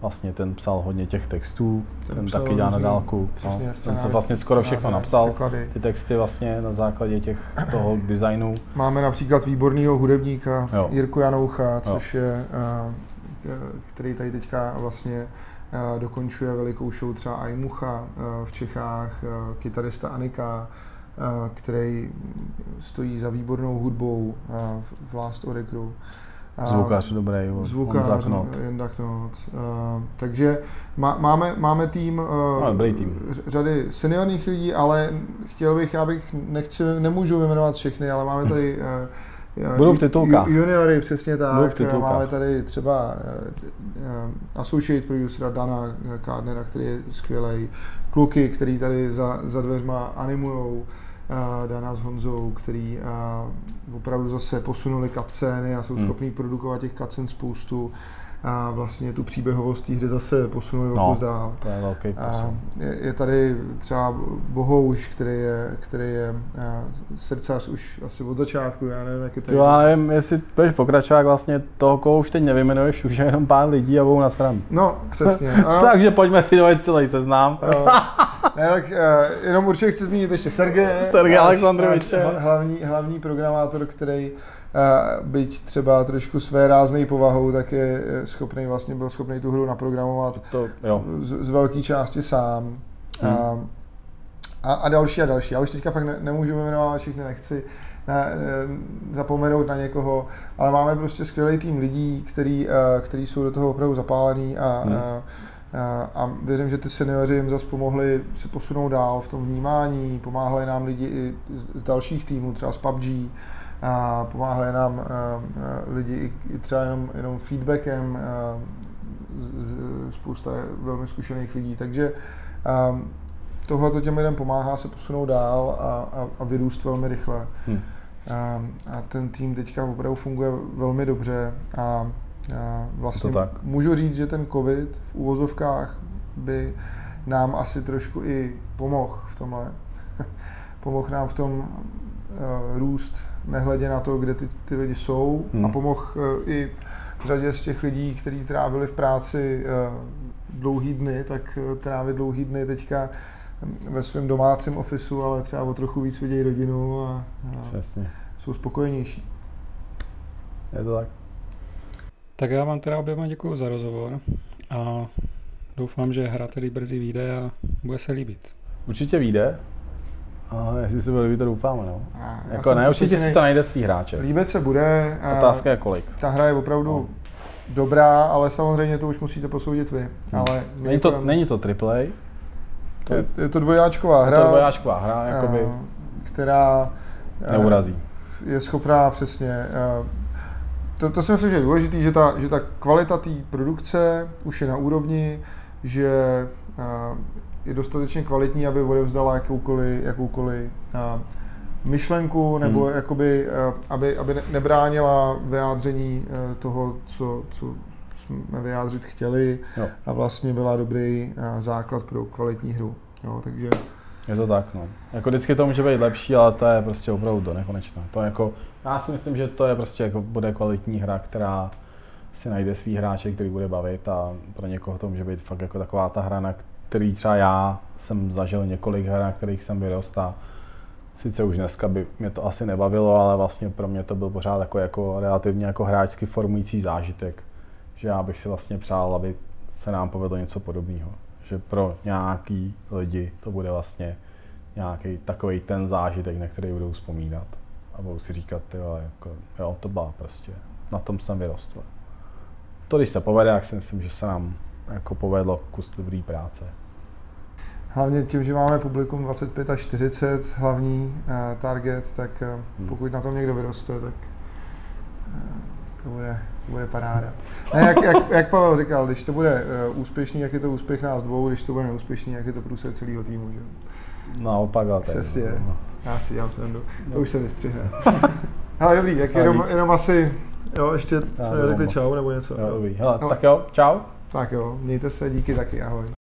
Vlastně ten psal hodně těch textů, ten, ten taky dělá na dálku. Přesně, no, ten se vlastně skoro všechno napsal, překlady. ty texty vlastně na základě těch toho designu. Máme například výborného hudebníka jo. Jirku Janoucha, což jo. je, který tady teďka vlastně dokončuje velikou show třeba Aimucha v Čechách, kytarista Anika, který stojí za výbornou hudbou v Last Orekru. Zvukář dobrý. Zvukář, Jenda Knot. Uh, takže má, máme, máme tým, uh, no, tým, řady seniorních lidí, ale chtěl bych, já bych, nechci, nemůžu vyjmenovat všechny, ale máme tady uh, Budou v titulkách. Juniory, přesně tak. Máme tady třeba uh, associate producera Dana Kardnera, který je skvělý. Kluky, který tady za, za dveřma animujou. Dana s Honzou, který opravdu zase posunuli kaceny a jsou hmm. schopní produkovat těch kacen spoustu a vlastně tu příběhovost té hry zase posunuli no, kus dál. To je velký a je, je, tady třeba Bohouš, který je, který je srdcař už asi od začátku, já nevím, jak je tady. Jo, já nevím, jestli budeš pokračovat vlastně toho, koho už teď nevymenuješ, už je jenom pár lidí a budou na stran. No, přesně. Takže pojďme si dojít celý seznám. ne, tak uh, jenom určitě chci zmínit ještě Sergeje. Sergej Alexandroviče. Hlavní, hlavní programátor, který byť třeba trošku své ráznej povahou, tak je schopný vlastně byl schopný tu hru naprogramovat to, jo. Z, z velké části sám. Hmm. A, a, a další a další. Já už teďka fakt ne, nemůžu jmenovat všechny, nechci ne, ne, zapomenout na někoho, ale máme prostě skvělý tým lidí, který, který jsou do toho opravdu zapálení a, hmm. a, a, a věřím, že ty seniori jim zase pomohli se posunout dál v tom vnímání, pomáhali nám lidi i z, z dalších týmů, třeba z PUBG, a pomáhali nám lidi i třeba jenom, jenom feedbackem, spousta velmi zkušených lidí, takže tohle to těm lidem pomáhá se posunout dál a, a, a vyrůst velmi rychle. Hmm. A, a ten tým teďka opravdu funguje velmi dobře a, a vlastně můžu říct, že ten covid v úvozovkách by nám asi trošku i pomohl v tomhle. pomohl nám v tom uh, růst nehledě na to, kde ty, ty lidi jsou hmm. a pomohl uh, i řadě z těch lidí, kteří trávili v práci uh, dlouhý dny, tak uh, trávit dlouhý dny teďka ve svém domácím ofisu, ale třeba o trochu víc vidějí rodinu a, a jsou spokojenější. Je to tak. Tak já vám teda oběma děkuji za rozhovor a doufám, že hra tedy brzy vyjde a bude se líbit. Určitě vyjde. A jestli se bude líbit, to doufáme, no. A, jako ne, určitě si to najde svý hráče. Líbit se bude. Otázka je kolik. Ta hra je opravdu no. dobrá, ale samozřejmě to už musíte posoudit vy. Hmm. Ale není, to, není to AAA. To je, je to dvojáčková hra. Je to dvojáčková hra, jakoby, která neurazí. je schopná přesně to, to si myslím, že je důležité, že ta, že ta kvalita té produkce už je na úrovni, že je dostatečně kvalitní, aby odevzdala jakoukoliv, jakoukoliv myšlenku, nebo hmm. jakoby, aby, aby nebránila vyjádření e, toho, co, co jsme vyjádřit chtěli jo. a vlastně byla dobrý základ pro kvalitní hru. Jo, takže Je to tak, no. Jako vždycky to může být lepší, ale to je prostě opravdu do nekonečna. To jako, já si myslím, že to je prostě jako bude kvalitní hra, která si najde svý hráče, který bude bavit a pro někoho to může být fakt jako taková ta hra, na který třeba já jsem zažil několik her, na kterých jsem vyrost a sice už dneska by mě to asi nebavilo, ale vlastně pro mě to byl pořád jako, jako relativně jako hráčsky formující zážitek, že já bych si vlastně přál, aby se nám povedlo něco podobného. Že pro nějaký lidi to bude vlastně nějaký takový ten zážitek, na který budou vzpomínat. A budou si říkat, tyjo, jako, jo, to byla prostě, na tom jsem vyrostl. To, když se povede, jak si myslím, že se nám jako povedlo kus dobrý práce. Hlavně tím, že máme publikum 25 až 40 hlavní uh, target, tak uh, pokud na tom někdo vyroste, tak uh, to bude, to bude paráda. Ne, jak, jak, jak Pavel říkal, když to bude úspěšný, jak je to úspěch nás dvou, když to bude neúspěšný, jak je to průser celého týmu. Že? Naopak, ale Přesně, no. já si dělám srandu. To už se vystřihne. Hele, dobrý, jak jenom, jenom asi, jo, ještě jsme řekli čau nebo něco. Jo, dobrý. Hele, no. tak jo, čau. Tak jo, mějte se, díky taky, ahoj.